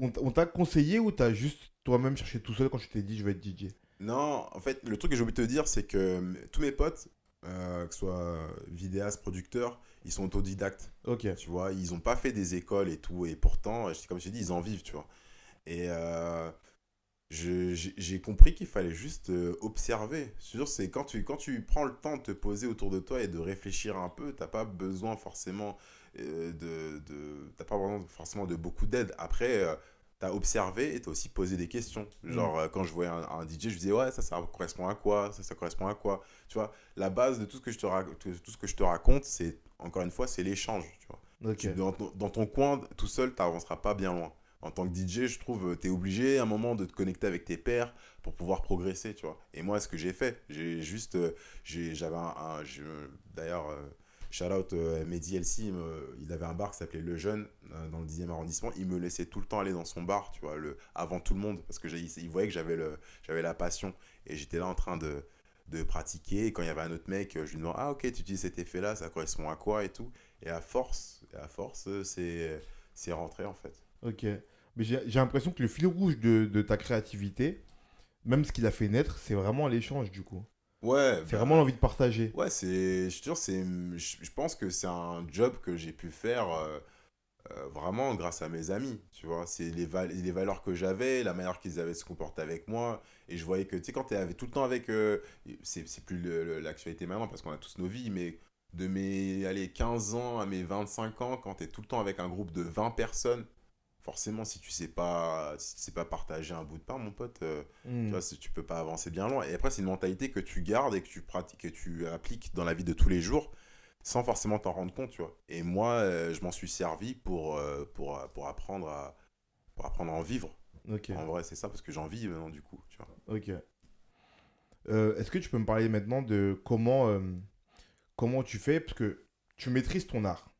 On on t'a conseillé ou t'as juste toi-même cherché tout seul quand tu t'es dit je vais être DJ Non, en fait, le truc que j'ai oublié de te dire, c'est que euh, tous mes potes, euh, que ce soit vidéastes, producteurs, ils sont autodidactes, Ok. tu vois. Ils n'ont pas fait des écoles et tout, et pourtant, comme je t'ai dit, ils en vivent, tu vois. Et euh, j'ai compris qu'il fallait juste euh, observer. C'est quand tu, quand tu prends le temps de te poser autour de toi et de réfléchir un peu, t'as pas besoin forcément euh, de, de t'as pas besoin forcément de beaucoup d'aide. Après, euh, t'as observé et t'as aussi posé des questions. Genre, euh, quand je voyais un, un DJ, je disais, ouais, ça, ça correspond à quoi? Ça, ça correspond à quoi? Tu vois, la base de tout ce que je te, tout, ce que je te raconte, c'est, encore une fois, c'est l'échange, tu vois. Ok. Tu- dans, ton- dans ton coin, tout seul, tu n'avanceras pas bien loin. En tant que DJ, je trouve, tu es obligé à un moment de te connecter avec tes pairs pour pouvoir progresser, tu vois. Et moi, ce que j'ai fait, j'ai juste, euh, j'avais un, d'ailleurs, euh, shout out euh, Mehdi LC, il, avait un bar qui s'appelait Le Jeune euh, dans le 10e arrondissement. Il me laissait tout le temps aller dans son bar, tu vois, le, avant tout le monde, parce que il voyait que j'avais le, j'avais la passion et j'étais là en train de de pratiquer et quand il y avait un autre mec je lui demande ah ok tu utilises cet effet là ça correspond à quoi et tout et à force et à force euh, c'est c'est rentré en fait Ok. Mais j'ai l'impression que le fil rouge de, de ta créativité, même ce qu'il a fait naître, c'est vraiment l'échange du coup. ouais C'est bah, vraiment l'envie de partager. ouais c'est je je pense que c'est un job que j'ai pu faire euh, euh, vraiment grâce à mes amis tu vois c'est les, val- les valeurs que j'avais la manière qu'ils avaient de se comporter avec moi et je voyais que tu sais quand tu es tout le temps avec euh, c'est plus l'actualité maintenant parce qu'on a tous nos vies mais de mes allez, 15 ans à mes 25 ans quand tu es tout le temps avec un groupe de 20 personnes forcément si tu sais pas si tu sais pas partager un bout de pain mon pote euh, Hmm. tu vois, tu peux pas avancer bien loin. Et après, c'est une mentalité que tu gardes et que tu pratiques, que tu appliques dans la vie de tous les jours sans forcément t'en rendre compte, tu vois. Et moi, euh, je m'en suis servi pour, euh, pour, pour, apprendre à, pour apprendre à en vivre. En vrai, c'est ça, parce que j'en vis maintenant, du coup, tu vois. Ok. Euh, Est-ce que tu peux me parler maintenant de comment, euh, comment tu fais? Parce que tu maîtrises ton art.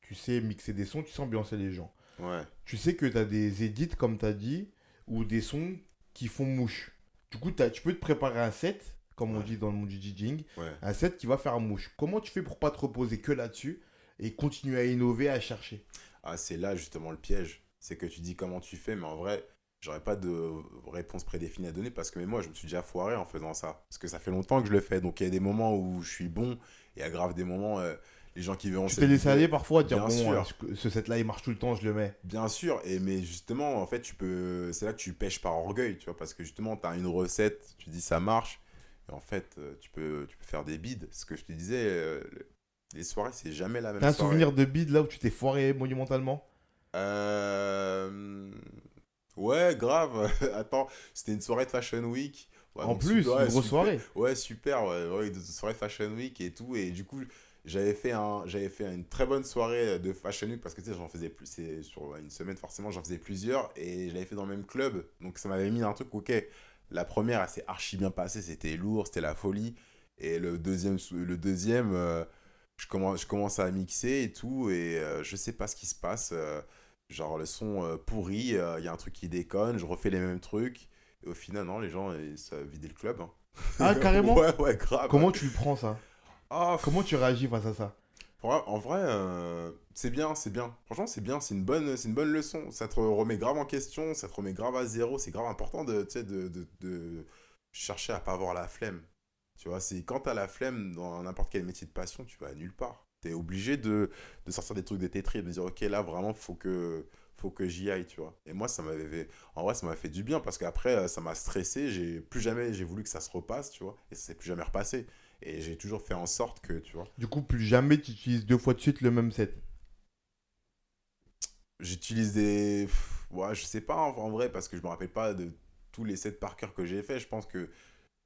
Tu sais mixer des sons, tu sais ambiancer les gens. Ouais. Tu sais que tu as des édits, comme tu as dit, ou des sons qui font mouche. Du coup, t'as- tu peux te préparer un set, comme on dit dans le monde du DJing, Ouais. un set qui va faire mouche. Comment tu fais pour pas te reposer que là-dessus et continuer à innover, à chercher? Ah, c'est là justement le piège. C'est que tu dis comment tu fais, mais en vrai, j'aurais pas de réponse prédéfinie à donner parce que mais moi, je me suis déjà foiré en faisant ça. Parce que ça fait longtemps que je le fais. Donc il y a des moments où je suis bon et il y a grave des moments, euh, les gens qui verront Tu t'es laissé aller parfois dire Bien bon, sûr. euh, ce set-là il marche tout le temps, je le mets? Bien sûr, et mais justement, en fait, tu peux, c'est là que tu pêches par orgueil, tu vois, parce que justement, tu as une recette, tu dis ça marche, et en fait, euh, tu peux, tu peux faire des bides. Ce que je te disais, euh, les soirées, c'est jamais la même T'as un soirée. souvenir de bide là où tu t'es foiré monumentalement? Euh, Ouais, grave. <laughs> Attends, c'était une soirée de Fashion Week. Ouais, En plus, super- ouais, une grosse super- soirée. Ouais, super, ouais, ouais, une soirée Fashion Week et tout. Et du coup, j'avais fait, un, j'avais fait une très bonne soirée de Fashion Week parce que tu sais, j'en faisais plus. C'est sur une semaine, forcément, j'en faisais plusieurs. Et je l'avais fait dans le même club. Donc ça m'avait mis un truc, ok. La première, elle s'est archi bien passée. C'était lourd, c'était la folie. Et le deuxième, le deuxième euh, je, commence, je commence à mixer et tout. Et euh, je sais pas ce qui se passe. euh, genre, le son pourri, il y a un truc qui déconne. Je refais les mêmes trucs. Et au final, non, les gens, ça a vidé le club. hein. Ah, carrément <laughs> Ouais, ouais, grave. Comment tu le prends ça? Ah, Comment tu réagis face à ça? En vrai- euh, c'est bien, c'est bien. Franchement, c'est bien, c'est une bonne, c'est une bonne leçon. Ça te remet grave en question, ça te remet grave à zéro. C'est grave important de, de, de, de chercher à pas avoir la flemme. Tu vois, c'est quand t'as la flemme dans n'importe quel métier de passion, tu vas nulle part. T'es obligé de, de sortir des trucs de tes tripes, de dire, ok, là, vraiment, faut que, faut que j'y aille, tu vois. Et moi, ça m'avait fait- en vrai, ça m'a fait du bien parce qu'après, euh, ça m'a stressé. J'ai plus jamais, j'ai voulu que ça se repasse, tu vois. Et ça s'est plus jamais repassé. Et j'ai toujours fait en sorte que, tu vois, Du coup, plus jamais tu utilises deux fois de suite le même set. J'utilise des. ouais, je sais pas en, vrai, parce que je me rappelle pas de tous les sets par cœur que j'ai fait. Je pense que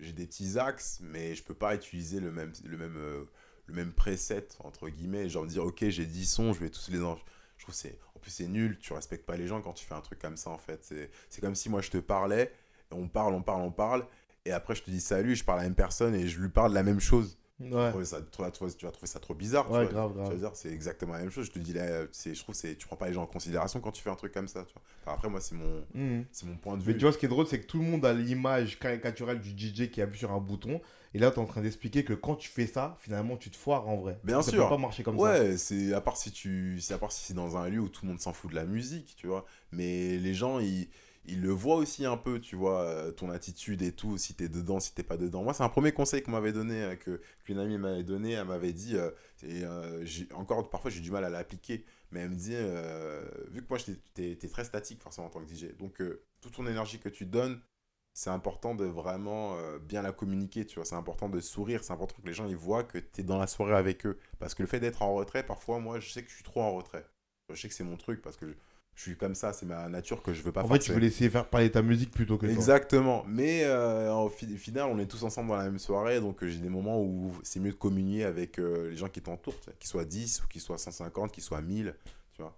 j'ai des petits axes, mais je peux pas utiliser le même, le même, euh, le même preset, entre guillemets. Genre dire, ok, j'ai 10 sons, je vais tous les. Je trouve c'est. En plus, c'est nul, tu respectes pas les gens quand tu fais un truc comme ça, en fait. C'est comme si moi je te parlais, on parle, on parle, on parle, et après je te dis salut, je parle à la même personne et je lui parle de la même chose. Ouais, Ouais, ça, tu vas trouver ça trop bizarre. tu vois. grave, Tu grave. c'est exactement la même chose. Je te dis là, je trouve, c'est, tu prends pas les gens en considération quand tu fais un truc comme ça. Tu vois. Enfin, après, moi, c'est mon, c'est mon point de Mais vue. tu vois, ce qui est drôle, c'est que tout le monde a l'image caricaturale du DJ qui appuie sur un bouton. Et là, tu es en train d'expliquer que quand tu fais ça, finalement, tu te foires en vrai. Bien ça sûr. peut pas marcher comme ça. ouais, c'est à part si tu, c'est à part si c'est dans un lieu où tout le monde s'en fout de la musique, tu vois. Mais les gens, ils, ils le voient aussi un peu, tu vois, euh, ton attitude et tout, si t'es dedans, si t'es pas dedans. Moi, c'est un premier conseil qu'on m'avait donné, euh, que qu'une amie m'avait donné. Elle m'avait dit, euh, et j'ai- encore parfois j'ai du mal à l'appliquer, mais elle me dit, vu que moi, t'es t'es très statique forcément en tant que DJ, donc toute ton énergie que tu donnes, c'est important de vraiment bien la communiquer, tu vois. C'est important de sourire, c'est important que les gens ils voient que tu es dans la soirée avec eux. Parce que le fait d'être en retrait, parfois, moi, je sais que je suis trop en retrait. Je sais que c'est mon truc parce que je, je suis comme ça, c'est ma nature que je veux pas En fait, tu forcer. veux laisser faire parler ta musique plutôt que toi. Exactement. Mais euh, au fi- final, on est tous ensemble dans la même soirée, donc euh, j'ai des moments où c'est mieux de communier avec euh, les gens qui t'entourent, qu'ils soient 10 ou qu'ils soient 150, qu'ils soient 1000, tu vois.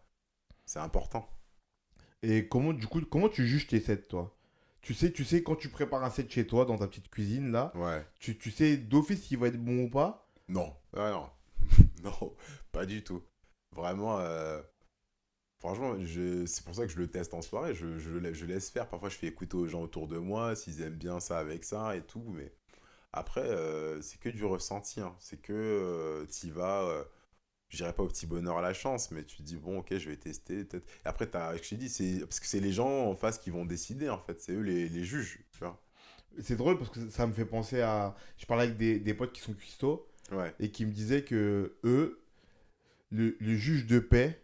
C'est important. Et comment, du coup, comment tu juges tes sets, toi? Tu sais, tu sais, quand tu prépares un set chez toi, dans ta petite cuisine, là, Ouais. tu, tu sais d'office s'il va être bon ou pas? Non, non, <laughs> non, pas du tout. Vraiment, euh, franchement, c'est pour ça que je le teste en soirée. Je, je, la- je laisse faire. Parfois, je fais écouter aux gens autour de moi s'ils aiment bien ça avec ça et tout. Mais après, euh, c'est que du ressenti. hein. C'est que tu vas. Euh, je dirais pas au petit bonheur à la chance, mais tu te dis, bon, ok, je vais tester. Peut-être. Après, t'as, je t'ai dit, c'est, parce que c'est les gens en face qui vont décider, en fait. C'est eux les, les juges, tu vois. C'est drôle parce que ça me fait penser à. Je parlais avec des, des potes qui sont cuistots Ouais. et qui me disaient que eux, le, le juge de paix,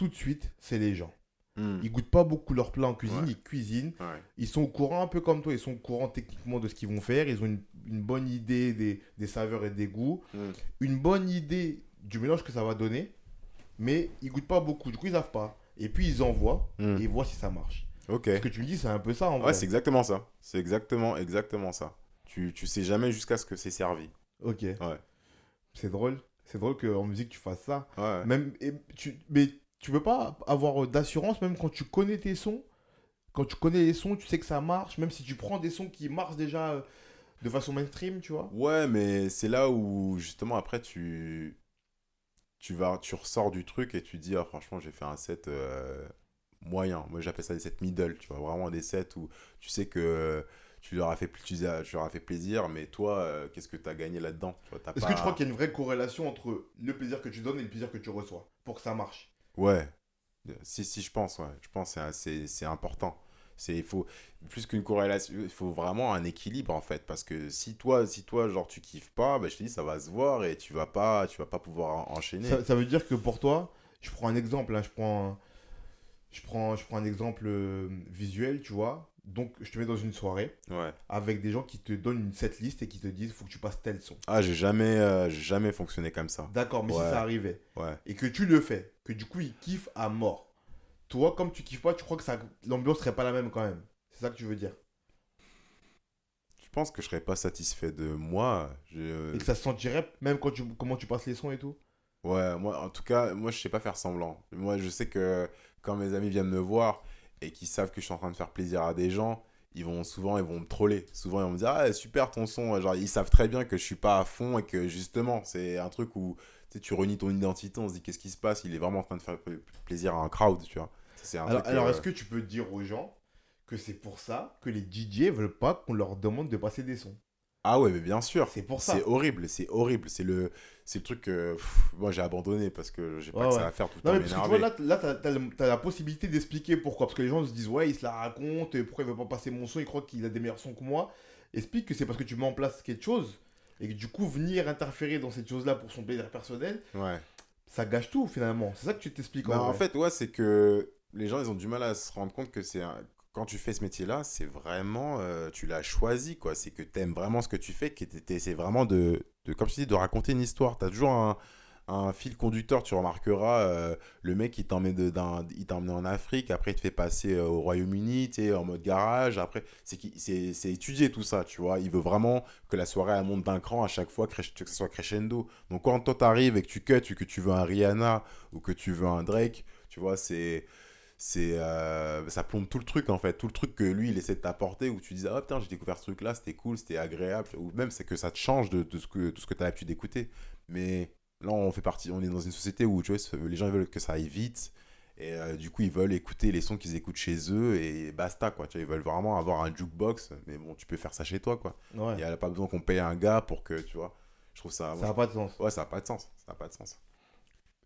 tout de suite, c'est les gens. Hmm. Ils goûtent pas beaucoup leur plat en cuisine, Ouais. ils cuisinent. Ouais. Ils sont au courant un peu comme toi, ils sont au courant techniquement de ce qu'ils vont faire. Ils ont une, une bonne idée des, des saveurs et des goûts. Hmm. Une bonne idée du mélange que ça va donner. Mais ils goûtent pas beaucoup, du coup ils savent pas. Et puis ils envoient Hmm. et ils voient si ça marche. Ok. Ce que tu me dis, c'est un peu ça en vrai. Ouais, c'est exactement ça. C'est exactement, exactement ça. Tu, tu sais jamais jusqu'à ce que c'est servi. Ok. Ouais. C'est drôle. C'est drôle qu'en musique tu fasses ça. Ouais. Même, et tu, mais tu peux pas avoir d'assurance même quand tu connais tes sons. Quand tu connais les sons, tu sais que ça marche. Même si tu prends des sons qui marchent déjà euh, de façon mainstream, tu vois. Ouais, mais c'est là où justement après tu tu vas tu ressors du truc et tu dis ah, franchement j'ai fait un set euh, moyen. Moi j'appelle ça des sets middle, tu vois vraiment des sets où tu sais que tu leur as fait tu, tu leur as fait plaisir, mais toi euh, qu'est-ce que tu as gagné là-dedans Est-ce pas- que tu crois qu'il y a une vraie corrélation entre le plaisir que tu donnes et le plaisir que tu reçois pour que ça marche? Ouais. Si, si, je pense. Je pense que c'est- important. Il faut, plus qu'une corrélation, il faut vraiment un équilibre, en fait. Parce que si toi, si toi genre, tu kiffes pas, bah, je te dis, ça va se voir et tu vas pas, tu vas pas pouvoir en- enchaîner. ça, veut dire que pour toi, je prends un exemple, hein, je, prends un, je, prends, je prends un exemple euh, visuel, tu vois. Donc je te mets dans une soirée Ouais. avec des gens qui te donnent une setlist et qui te disent faut que tu passes tel son. Ah, j'ai jamais, euh, j'ai jamais fonctionné comme ça. D'accord, mais Ouais. si ça arrivait Ouais. et que tu le fais, que du coup ils kiffent à mort, toi comme tu kiffes pas, tu crois que ça- l'ambiance serait pas la même quand même. C'est ça que tu veux dire. Je pense que je serais pas satisfait de moi. Je... Et que ça se sentirait même quand tu, comment tu passes les sons et tout. Ouais, moi, en tout cas, moi, je sais pas faire semblant. Moi, je sais que quand mes amis viennent me voir et qu'ils savent que je suis en train de faire plaisir à des gens, ils vont souvent, ils vont me troller. Souvent, ils vont me dire, ah, super ton son. Genre, ils savent très bien que je suis pas à fond et que justement, c'est un truc où tu sais, tu renies ton identité, on se dit, qu'est-ce qui se passe? Il est vraiment en train de faire pl- plaisir à un crowd, tu vois. Un alors euh, est-ce que tu peux dire aux gens que c'est pour ça que les DJ veulent pas qu'on leur demande de passer des sons? Ah ouais, mais bien sûr. C'est pour ça. C'est horrible, c'est horrible. C'est le, c'est le truc que pff, moi j'ai abandonné parce que j'ai pas Ouais, que ouais. ça à faire tout le Non, temps mais vois, m'énerver. là, là t'as, t'as la possibilité d'expliquer pourquoi. Parce que les gens se disent, ouais, il se la raconte, et pourquoi il veut pas passer mon son, il croit qu'il a des meilleurs sons que moi. Explique que c'est parce que tu mets en place quelque chose, et que du coup, venir interférer dans cette chose-là pour son plaisir personnel, Ouais. ça gâche tout finalement. C'est ça que tu t'expliques Bah, en, en vrai. fait, ouais, c'est que les gens, ils ont du mal à se rendre compte que c'est un- quand tu fais ce métier-là, c'est vraiment, euh, tu l'as choisi, quoi. C'est que tu aimes vraiment ce que tu fais, que c'est vraiment de, comme je dis, de raconter une histoire. Tu as toujours un, fil conducteur. Tu remarqueras, euh, le mec, il t'emmène en Afrique, après, il te fait passer euh, au Royaume-Uni, tu en mode garage. Après, c'est étudié tout ça, tu vois. Il veut vraiment que la soirée, elle monte d'un cran à chaque fois, que ce soit crescendo. Donc, quand toi, t'arrives et que tu cut, que tu veux un Rihanna ou que tu veux un Drake, tu vois, c'est c'est euh, ça plombe tout le truc en fait. Tout le truc que lui il essaie de t'apporter où tu dis ah putain j'ai découvert ce truc là c'était cool c'était agréable. Ou même c'est que ça te change de, de ce que de ce que tu as l'habitude d'écouter. Mais là on fait partie on est dans une société où tu vois les gens veulent que ça aille vite. Et euh, du coup ils veulent écouter les sons qu'ils écoutent chez eux et basta quoi. Tu vois ils veulent vraiment avoir un jukebox mais bon tu peux faire ça chez toi quoi. Ouais. il n'y a pas besoin qu'on paye un gars pour que tu vois je trouve ça Ça n'a pas de sens. ouais ça n'a pas de sens. Ça n'a pas de sens.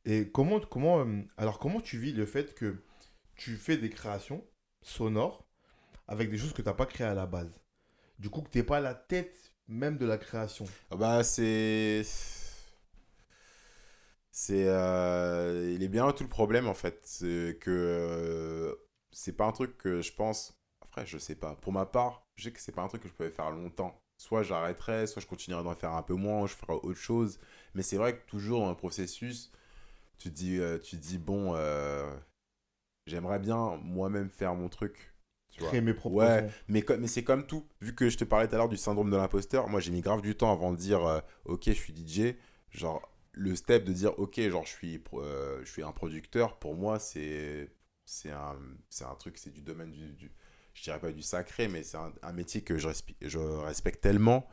Et comment, comment, euh, alors comment tu vis le fait que tu fais des créations sonores avec des choses que tu n'as pas créées à la base Du coup, que tu n'es pas la tête même de la création. Ah Bah, c'est. C'est. euh, Il est bien tout le problème, en fait. C'est que. euh, C'est pas un truc que je pense. Après, je sais pas. Pour ma part, je sais que c'est pas un truc que je pouvais faire longtemps. Soit j'arrêterais, soit je continuerais d'en faire un peu moins, je ferais autre chose. Mais c'est vrai que toujours dans le processus, tu dis, euh, dis bon, j'aimerais bien moi-même faire mon truc. Tu vois. Créer mes propres Ouais. Mais, mais c'est comme tout. Vu que je te parlais tout à l'heure du syndrome de l'imposteur, moi j'ai mis grave du temps avant de dire euh, ok, je suis DJ. Genre, le step de dire ok, genre je suis, euh, je suis un producteur, pour moi c'est un, un truc, c'est du domaine du, du- Je dirais pas du sacré, mais c'est un, un métier que je, je respecte tellement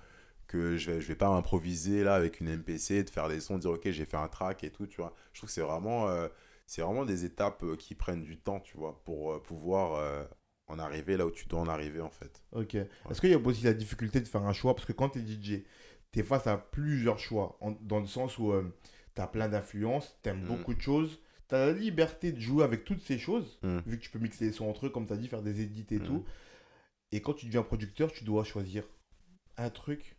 que je vais, je vais pas m'improviser là avec une MPC, de faire des sons, de dire ok, j'ai fait un track et tout, tu vois. Je trouve que c'est vraiment, euh, c'est vraiment des étapes euh, qui prennent du temps, tu vois, pour euh, pouvoir euh, en arriver là où tu dois en arriver en fait. Ok. Est-ce qu'il y a aussi la difficulté de faire un choix? Parce que quand tu es DJ, tu es face à plusieurs choix. en- dans le sens où tu as plein d'influences, tu aimes Mm. beaucoup de choses. Tu as la liberté de jouer avec toutes ces choses, Mm. vu que tu peux mixer les sons entre eux, comme tu as dit, faire des edits et Mm. tout. Et quand tu deviens producteur, tu dois choisir un truc,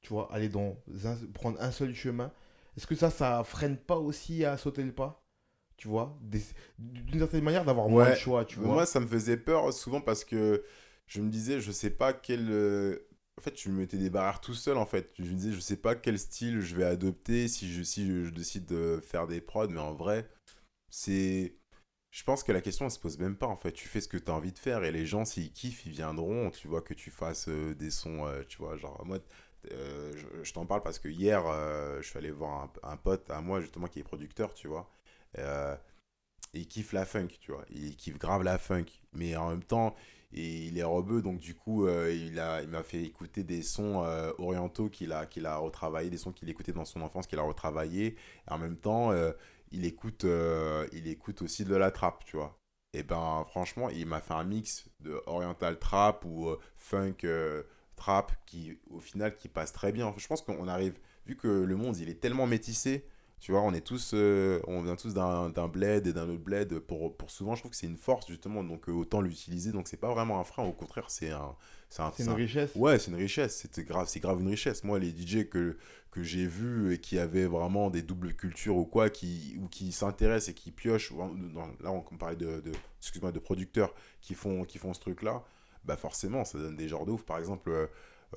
tu vois, aller dans un- prendre un seul chemin. Est-ce que ça, ça freine pas aussi à sauter le pas? Tu vois D'une certaine manière, d'avoir moins de choix, tu vois Moi, ça me faisait peur souvent parce que je me disais, je sais pas quel. euh, En fait, je me mettais des barrières tout seul en fait. Je me disais, je sais pas quel style je vais adopter si je, si je décide de faire des prods, mais en vrai, c'est. Je pense que la question, elle se pose même pas en fait. Tu fais ce que tu as envie de faire et les gens, s'ils kiffent, ils viendront. Tu vois, que tu fasses euh, des sons, euh, tu vois, genre, moi, euh, je, je t'en parle parce que hier, je suis allé voir un, un pote à moi justement qui est producteur, tu vois. Euh, il kiffe la funk, tu vois. Il kiffe grave la funk. Mais en même temps, il est rebeu, donc du coup, euh, il m'a fait écouter des sons euh, orientaux qu'il a, qu'il a retravaillé, des sons qu'il écoutait dans son enfance, qu'il a retravaillé. Et en même temps, euh, il, écoute, euh, il écoute aussi de la trap, tu vois. Et ben, franchement, il m'a fait un mix de oriental trap ou funk trap qui, au final, qui passe très bien. Je pense qu'on arrive, vu que le monde, il est tellement métissé, tu vois, on est tous, euh, on vient tous d'un bled et d'un autre bled. Pour, pour souvent, je trouve que c'est une force justement, donc euh, autant l'utiliser. Donc c'est pas vraiment un frein, au contraire, c'est un, c'est un, C'est c'est une un- richesse. Ouais, c'est une richesse. C'est grave, c'est grave une richesse. Moi, les DJ que, que j'ai vus et qui avaient vraiment des doubles cultures ou quoi, qui, ou qui s'intéressent et qui piochent, dans- là, on parlait de, de, excuse-moi, de producteurs qui font, qui font ce truc-là, bah forcément, ça donne des genres de ouf. Par exemple, euh,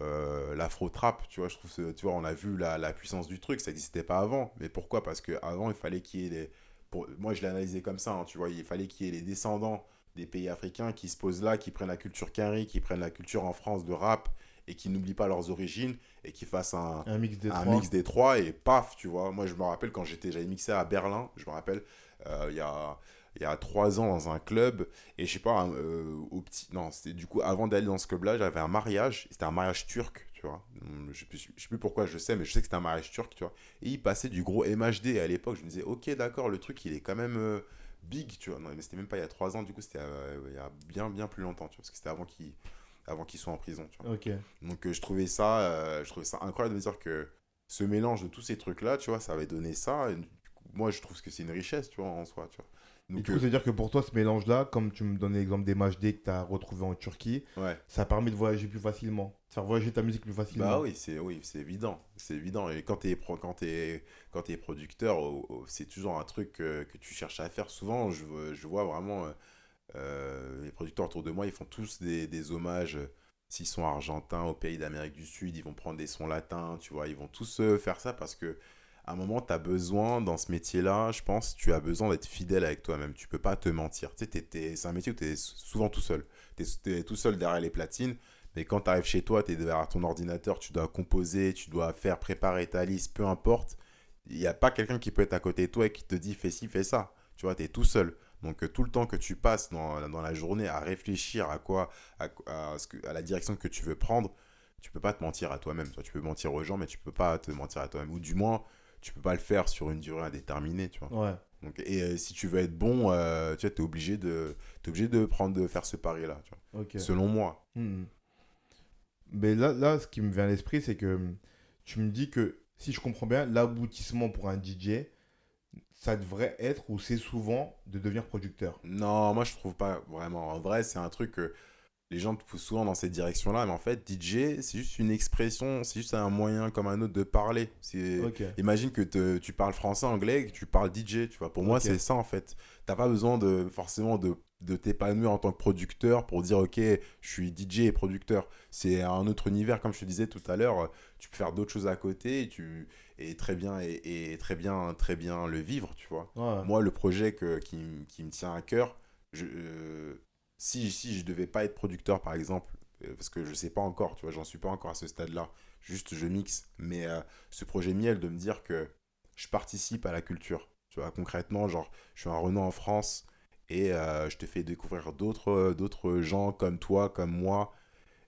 euh, l'afro-trap, tu vois, je trouve, tu vois, on a vu la, la puissance du truc, ça n'existait pas avant. Mais pourquoi? Parce qu'avant, il fallait qu'il y ait les... Pour, moi, je l'ai analysé comme ça, hein, tu vois, il fallait qu'il y ait les descendants des pays africains qui se posent là, qui prennent la culture carry, qui prennent la culture en France de rap et qui n'oublient pas leurs origines et qui fassent un, Un mix des un trois. mix des trois et paf, tu vois. Moi, je me rappelle quand j'étais, j'avais mixé à Berlin, je me rappelle, euh, il y a il y a trois ans dans un club et je sais pas euh, au petit non c'était du coup avant d'aller dans ce club là j'avais un mariage c'était un mariage turc tu vois Hum, je sais plus, je sais plus pourquoi je sais mais je sais que c'était un mariage turc tu vois et il passait du gros MHD et à l'époque je me disais ok d'accord le truc il est quand même euh, big tu vois non mais c'était même pas il y a trois ans du coup c'était euh, il y a bien bien plus longtemps tu vois parce que c'était avant qu'il avant qu'ils soient en prison tu vois donc euh, je trouvais ça, euh, je trouvais ça incroyable de me dire que ce mélange de tous ces trucs-là, tu vois, ça avait donné ça. Et du coup, moi, je trouve que c'est une richesse, tu vois, en soi, tu vois. Et Donc, du coup, c'est-à-dire que pour toi, ce mélange-là, comme tu me donnais l'exemple des matchs D que tu as retrouvé en Turquie, euh, ouais. ça a permis de voyager plus facilement, de faire voyager ta musique plus facilement. Bah oui, c'est oui, évident, c'est évident. Et quand t'es pro, quand quand t'es producteur, oh, oh, c'est toujours un truc euh, que tu cherches à faire. Souvent, je, vois- je vois vraiment euh, euh, les producteurs autour de moi, ils font tous des, des hommages. euh, S'ils sont argentins au pays d'Amérique du Sud, ils vont prendre des sons latins, tu vois, ils vont tous euh, faire ça parce que à un moment, tu as besoin, dans ce métier-là, je pense, tu as besoin d'être fidèle avec toi-même. Tu peux pas te mentir. Tu sais, c'est un métier où tu es souvent tout seul. Tu es, tout seul derrière les platines. Mais quand tu arrives chez toi, tu es derrière ton ordinateur, tu dois composer, tu dois faire préparer ta liste, peu importe. Il n'y a pas quelqu'un qui peut être à côté de toi et qui te dit fais ci, fais ça. Tu vois, tu es tout seul. Donc euh, tout le temps que tu passes dans, dans la journée à réfléchir à quoi, à, à, ce que, à la direction que tu veux prendre, tu peux pas te mentir à toi-même. Toi, tu peux mentir aux gens, mais tu peux pas te mentir à toi-même. Ou du moins, tu peux pas le faire sur une durée indéterminée, tu vois. Ouais. Donc, et euh, si tu veux être bon, euh, tu es obligé de, es obligé de prendre, de faire ce pari-là, tu vois. Selon moi. Hmm. Mais là, là, ce qui me vient à l'esprit, c'est que tu me dis que, si je comprends bien, l'aboutissement pour un DJ, ça devrait être, ou c'est souvent, de devenir producteur? Non, moi, je trouve pas vraiment. En vrai, c'est un truc que les gens te poussent souvent dans cette direction-là, mais en fait, DJ, c'est juste une expression, c'est juste un moyen comme un autre de parler. Imagine que tu parles français, anglais, que tu parles DJ, tu vois. Pour moi, c'est ça, en fait. T'as pas besoin de forcément de, de t'épanouir en tant que producteur pour dire, ok, je suis DJ et producteur. C'est un autre univers, comme je te disais tout à l'heure. Tu peux faire d'autres choses à côté et, tu, et très bien et, très bien, très bien le vivre, tu vois. Moi, le projet que, qui, qui, me tient à cœur, je... Euh, si, si je devais pas être producteur, par exemple, euh, parce que je sais pas encore, tu vois, j'en suis pas encore à ce stade-là, juste je mixe, mais euh, ce projet miel de me dire que je participe à la culture, tu vois, concrètement, genre, je suis un Renault en France et euh, je te fais découvrir d'autres, d'autres gens comme toi, comme moi,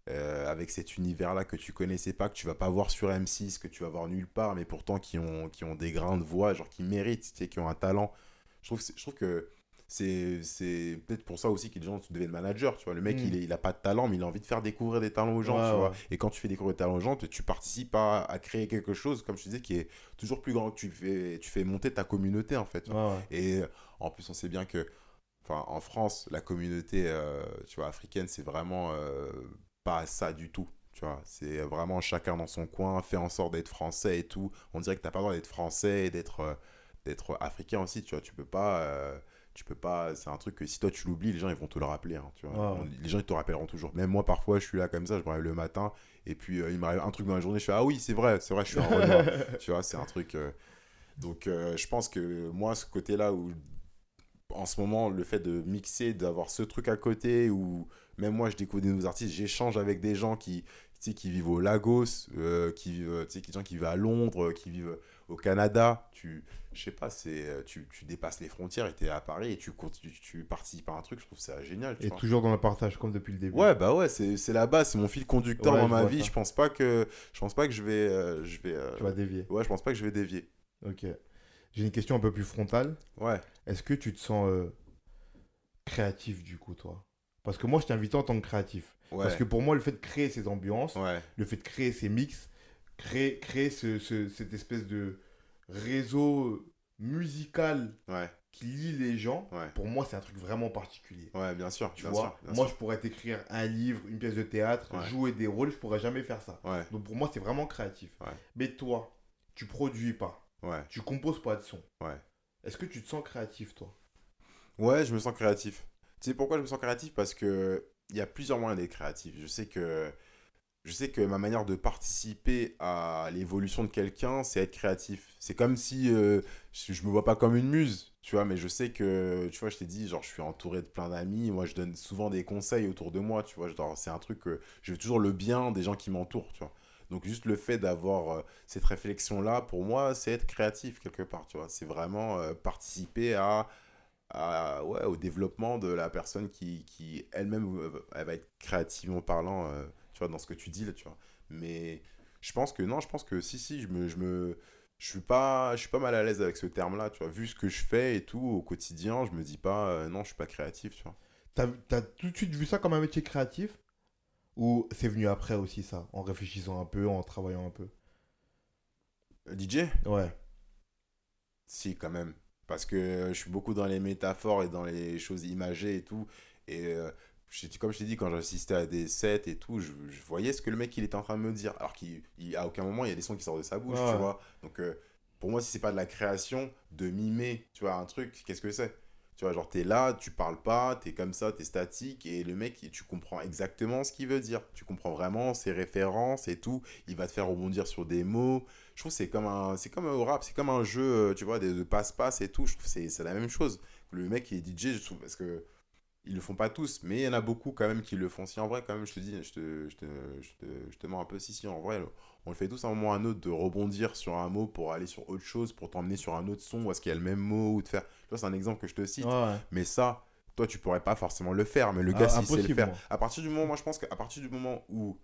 avec cet univers-là que tu connaissais pas, que tu vas pas voir sur M6, que tu vas voir nulle part, mais pourtant qui ont, qui ont des grains de voix, genre qui méritent, tu sais, qui ont un talent. Je trouve, je trouve que c'est peut-être pour ça aussi que les gens deviennent managers, tu vois. Le mec, mm. il, est, il a pas de talent, mais il a envie de faire découvrir des talents aux gens, tu vois. Et quand tu fais découvrir des talents aux gens, tu, participes à, à, créer quelque chose, comme je disais, qui est toujours plus grand. Tu fais, tu fais monter ta communauté, en fait. Et en plus, on sait bien que, enfin, en France, la communauté, euh, tu vois, africaine, c'est vraiment euh, pas ça du tout. Tu vois, c'est vraiment chacun dans son coin, fait en sorte d'être français et tout. On dirait que t'as pas le droit d'être français et d'être euh, d'être africain aussi, tu vois. Tu peux pas tu peux pas c'est un truc que si toi tu l'oublies les gens ils vont te le rappeler hein, tu vois. Les gens ils te rappelleront toujours. Même moi parfois je suis là comme ça je me réveille le matin et puis euh, il m'arrive un truc dans la journée je fais ah oui c'est vrai c'est vrai je suis un <laughs> renard. Tu vois c'est un truc euh, donc euh, je pense que moi ce côté là où en ce moment le fait de mixer d'avoir ce truc à côté où même moi je découvre des nouveaux artistes j'échange avec des gens qui qui vivent au Lagos qui vivent tu sais des gens qui vivent à Londres qui vivent au Canada, tu, je sais pas, c'est, euh, tu, tu dépasses les frontières et tu es à Paris et tu, tu, tu, participes à un truc, je trouve ça génial. et toujours dans le partage, comme depuis le début. Ouais, bah ouais, c'est, c'est la base, c'est mon fil conducteur dans ma vie. Je pense pas que je pense pas que je vais. Euh, je vais tu vas dévier. Ouais, je pense pas que je vais dévier. Ok. J'ai une question un peu plus frontale. Ouais. Est-ce que tu te sens euh, créatif du coup, toi? Parce que moi, je t'invite en tant que créatif. Parce que pour moi, le fait de créer ces ambiances, le fait de créer ces mix, créer, créer ce, cette espèce de réseau musical qui lie les gens, pour moi, c'est un truc vraiment particulier. Ouais, bien sûr. Tu vois, moi, je pourrais t'écrire un livre, une pièce de théâtre, jouer des rôles, je pourrais jamais faire ça. Donc pour moi, c'est vraiment créatif. Mais toi, tu produis pas. Tu composes pas de son. Est-ce que tu te sens créatif, toi? Ouais, je me sens créatif. Tu sais pourquoi je me sens créatif? Parce que il y a plusieurs moyens d'être créatif. Je sais que je sais que ma manière de participer à l'évolution de quelqu'un, c'est être créatif. C'est comme si euh, je, me vois pas comme une muse, tu vois, mais je sais que, tu vois, je t'ai dit, genre, je suis entouré de plein d'amis. Moi, je donne souvent des conseils autour de moi, tu vois. C'est un truc que je veux toujours le bien des gens qui m'entourent, tu vois. Donc, juste le fait d'avoir euh, cette réflexion-là, pour moi, c'est être créatif quelque part, tu vois. C'est vraiment euh, participer à, au développement de la personne qui, qui elle-même, elle va être créativement parlant tu vois, dans ce que tu dis là, tu vois. Mais je pense que non, je pense que si, si, je me, je me, je suis pas, je suis pas mal à l'aise avec ce terme-là, tu vois. Vu ce que je fais et tout au quotidien, je me dis pas, euh, non, je suis pas créatif, tu vois. T'as as tout de suite vu ça comme un métier créatif? Ou c'est venu après aussi ça, en réfléchissant un peu, en travaillant un peu? Euh, DJ Ouais. Si, quand même. Parce que je suis beaucoup dans les métaphores et dans les choses imagées et tout. Et euh, comme je t'ai dit, quand j'assistais à des sets et tout, je, voyais ce que le mec il était en train de me dire. Alors qu'à aucun moment il y a des sons qui sortent de sa bouche, tu vois. Donc euh, pour moi, si c'est pas de la création, de mimer, tu vois, un truc, qu'est-ce que c'est? Tu vois, genre t'es là, tu parles pas, t'es comme ça, t'es statique et le mec, tu comprends exactement ce qu'il veut dire. Tu comprends vraiment ses références et tout. Il va te faire rebondir sur des mots. je trouve que c'est comme un c'est comme au rap c'est comme un jeu euh, tu vois de, passe-passe et tout je trouve que c'est c'est la même chose le mec qui est DJ je trouve parce que ils le font pas tous mais il y en a beaucoup quand même qui le font si en vrai quand même je te dis je te je te je te, je te mens un peu si si en vrai on le fait tous à un moment ou à un autre de rebondir sur un mot pour aller sur autre chose pour t'emmener sur un autre son ou est-ce qu'il y a le même mot ou de faire tu vois c'est un exemple que je te cite Ouais. mais ça, toi, tu pourrais pas forcément le faire, mais le Ah, gars, s'il sait le faire. À partir du moment, moi, je pense qu'à partir du moment où,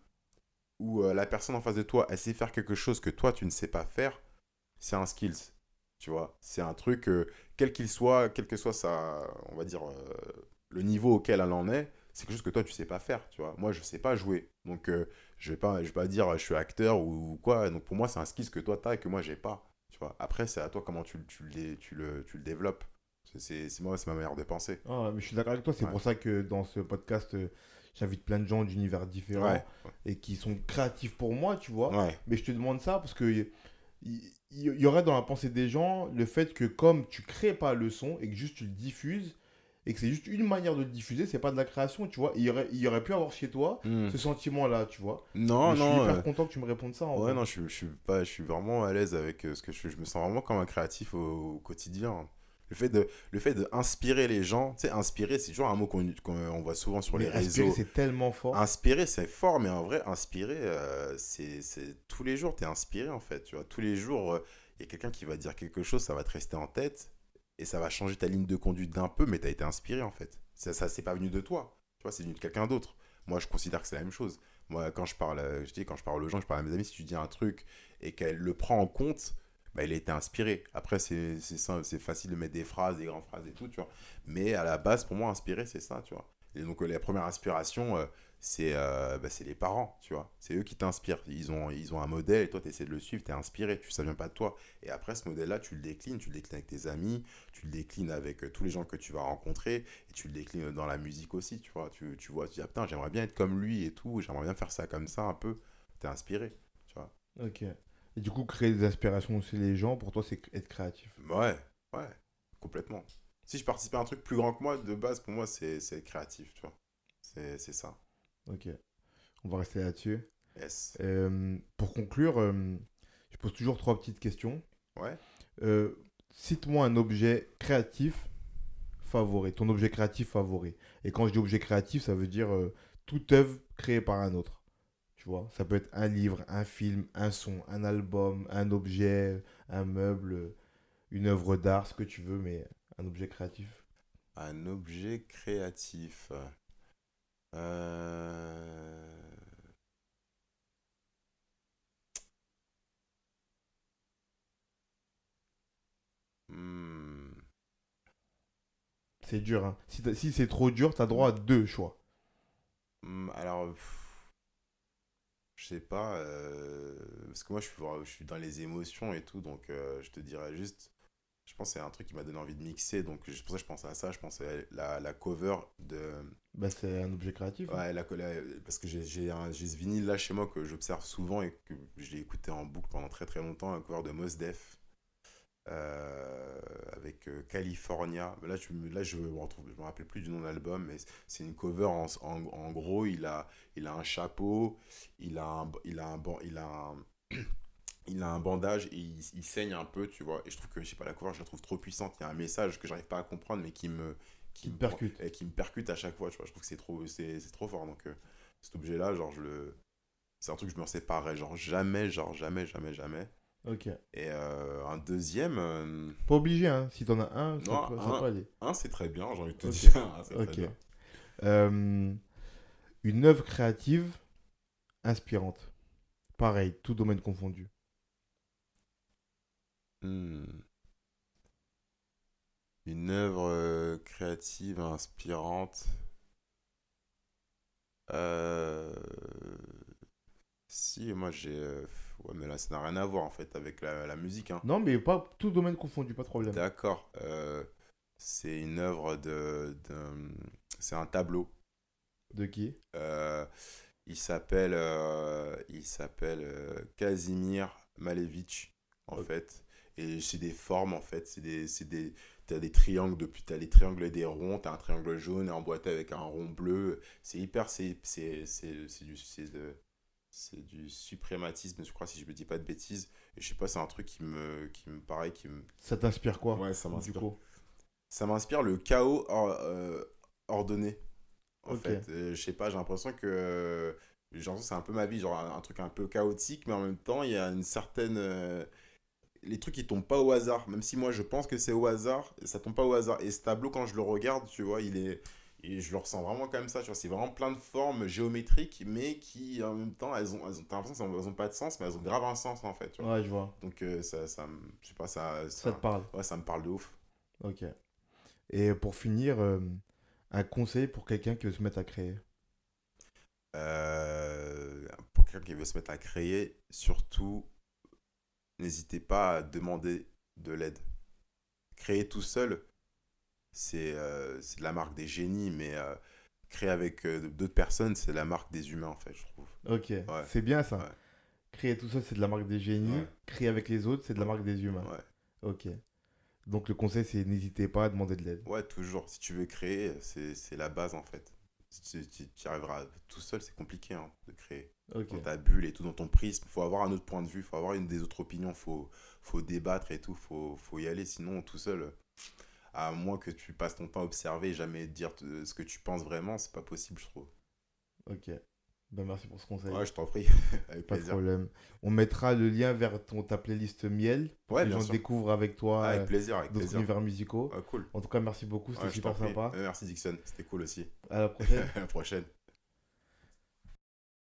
où euh, la personne en face de toi, elle sait faire quelque chose que toi, tu ne sais pas faire, c'est un skills. Tu vois, c'est un truc, euh, quel qu'il soit, quel que soit sa, on va dire, euh, le niveau auquel elle en est, c'est quelque chose que toi, tu sais pas faire. Tu vois, moi, je sais pas jouer. Donc, euh, je vais pas, je vais pas dire, je suis acteur ou, quoi. Donc, pour moi, c'est un skills que toi, tu as et que moi, j'ai pas. Tu vois, après, c'est à toi comment tu, le- tu, le, tu, le, tu le développes. C'est- moi, c'est ma manière de penser. Ah, mais je suis d'accord avec toi, c'est Ouais. pour ça que dans ce podcast, euh, j'invite plein de gens d'univers différents Ouais. et qui sont créatifs pour moi, tu vois. Ouais. Mais je te demande ça parce que il il y, aurait dans la pensée des gens le fait que comme tu crées pas le son et que juste tu le diffuses et que c'est juste une manière de le diffuser, c'est pas de la création, tu vois. Il y aurait, il y aurait pu avoir chez toi Hmm. ce sentiment-là, tu vois. Non, Mais je suis non. hyper euh, content que tu me répondes ça. en Ouais, vrai. non, je, suis- je suis pas, je suis vraiment à l'aise avec euh, ce que je, je me sens vraiment comme un créatif au, au quotidien. Le fait de, le fait de inspirer les gens, tu sais, inspirer, c'est toujours un mot qu'on on voit souvent sur Mais les inspirer, réseaux. c'est tellement fort. Inspirer, c'est fort, mais en vrai, inspirer, euh, c'est tous les jours, tu es inspiré en fait. Tu vois, tous les jours, il y a quelqu'un qui va dire quelque chose, ça va te rester en tête et ça va changer ta ligne de conduite d'un peu, mais tu as été inspiré en fait. Ça, ça c'est pas venu de toi, tu vois, c'est venu de quelqu'un d'autre. Moi, je considère que c'est la même chose. Moi, quand je parle, euh, je dis, quand je parle aux gens, je parle à mes amis, si tu dis un truc et qu'elle le prend en compte, bah, il a été inspiré. Après, c'est facile de mettre des phrases, des grandes phrases et tout, tu vois. Mais à la base, pour moi, inspiré, c'est ça, tu vois. Et donc, euh, la première inspiration, euh, c'est euh, bah, les parents, tu vois. C'est eux qui t'inspirent. Ils ont, ils ont un modèle et toi, tu essaies de le suivre, tu es inspiré, tu, ça vient pas de toi. Et après, ce modèle-là, tu le déclines, tu le déclines avec tes amis, tu le déclines avec euh, tous les gens que tu vas rencontrer et tu le déclines dans la musique aussi, tu vois. Tu, tu vois, tu dis, ah, putain, j'aimerais bien être comme lui et tout, j'aimerais bien faire ça comme ça un peu. Tu es inspiré, tu vois. Ok. Et du coup, créer des aspirations chez les gens, pour toi, c'est être créatif. Ouais, ouais, complètement. Si je participais à un truc plus grand que moi, de base, pour moi, c'est être créatif, tu vois. C'est ça. Ok. On va rester là-dessus. Yes. Euh, pour conclure, euh, je pose toujours trois petites questions. Ouais. Euh, Cite-moi un objet créatif favori, ton objet créatif favori. Et quand je dis objet créatif, ça veut dire toute œuvre créée par un autre. Tu vois, ça peut être un livre, un film, un son, un album, un objet, un meuble, une œuvre d'art, ce que tu veux, mais un objet créatif. Un objet créatif. Euh... Hmm. C'est dur, hein. Si, t'as- si c'est trop dur, tu as droit à deux choix. Hmm, alors, pff, je sais pas, euh, parce que moi je suis, vra- je suis dans les émotions et tout, donc euh, je te dirais juste, je pense que c'est un truc qui m'a donné envie de mixer, donc c'est pour ça que je pensais à ça, je pensais à la, la cover de, Bah, c'est un objet créatif. hein. Ouais, la, la- parce que j'ai j'ai un- j'ai ce vinyle là chez moi que j'observe souvent et que je l'ai écouté en boucle pendant très très longtemps, un cover de Mos Def euh, avec euh, California. Mais Là, je, me- là je, me retrouve, je me rappelle plus du nom de l'album, mais c'est une cover en, en, en gros. Il a, il a un chapeau, il a un, il a un, il a un, <clears throat> il a un bandage et il, il saigne un peu, tu vois. Et je trouve que, je sais pas, la cover, je la trouve trop puissante. Il y a un message que j'arrive pas à comprendre, mais qui me, Qui me percute. et qui me percute à chaque fois, tu vois. Je trouve que c'est trop, c'est, trop fort. Donc, euh, cet objet-là, genre, je le. C'est un truc que je me séparerais, genre, jamais, genre, jamais, jamais, jamais. Ok. Et euh, un deuxième, euh, Pas obligé, hein. Si t'en as un, ça, Non, ça un. peut aller. un, c'est très bien, j'ai envie de te Ok. dire. <laughs> un, c'est très bien. Une œuvre créative inspirante. Pareil, tout domaine confondu. Hmm. Une œuvre euh, créative, inspirante. Euh, Si, moi j'ai. euh, Ouais, mais là ça n'a rien à voir en fait avec la, la musique. Hein. Non, mais pas tout domaine confondu, pas de problème. D'accord. euh, C'est une œuvre de. C'est un tableau. De qui? Euh, il s'appelle euh, il s'appelle euh, Casimir Malevich en Ok. fait et c'est des formes en fait c'est des c'est des t'as des triangles depuis t'as des triangles et des ronds t'as un triangle jaune emboîté avec un rond bleu c'est hyper c'est c'est du c'est du suprématisme, je crois, si je me dis pas de bêtises. Et je sais pas, c'est un truc qui me, qui me paraît, qui me... Ça t'inspire quoi Ouais, ça m'inspire. Ça m'inspire le chaos or- euh, ordonné. En fait, Euh, je sais pas, j'ai l'impression que c'est un peu ma vie, genre un, un truc un peu chaotique, mais en même temps, il y a une certaine. euh, les trucs qui tombent pas au hasard, même si moi je pense que c'est au hasard, ça tombe pas au hasard. Et ce tableau, quand je le regarde, tu vois, il est. Et je le ressens vraiment comme ça, tu vois, c'est vraiment plein de formes géométriques, mais qui en même temps, elles ont, elles ont, t'as l'impression qu'elles ont, elles ont pas de sens, mais elles ont grave un sens en fait, tu vois. Ouais, je vois. Donc euh, ça, ça, je sais pas, ça, Ça te parle. ouais, ça me parle de ouf. Ok. Et pour finir, euh, un conseil pour quelqu'un qui veut se mettre à créer? Euh, pour quelqu'un qui veut se mettre à créer, surtout, n'hésitez pas à demander de l'aide. Créer tout seul, c'est euh, la marque des génies, mais euh, créer avec euh, d'autres personnes, c'est la marque des humains, en fait, je trouve. Ok, c'est bien ça. Ouais. Créer tout seul, c'est de la marque des génies. Ouais. Créer avec les autres, c'est de la marque des humains. Ok. Donc le conseil, c'est n'hésitez pas à demander de l'aide. ouais toujours. Si tu veux créer, c'est la base, en fait. Tu y arriveras tout seul, c'est compliqué hein, de créer. Dans ta bulle et tout, dans ton prisme. faut avoir un autre point de vue, faut avoir une des autres opinions, faut, faut débattre et tout, faut, faut y aller. Sinon, tout seul, à moins que tu passes ton temps à observer et jamais dire ce que tu penses vraiment, c'est pas possible, je trouve. Ok. Ben, merci pour ce conseil. Ouais, je t'en prie, <laughs> avec pas de problème. On mettra le lien vers ton, ta playlist Miel pour Ouais, bien gens sûr. découvrent avec toi Avec euh, plaisir, avec d'autres plaisir. univers musicaux. Cool. En tout cas, merci beaucoup, c'était Ouais, super sympa. Euh, Merci Dixon, c'était cool aussi. À la prochaine. <laughs> à la prochaine.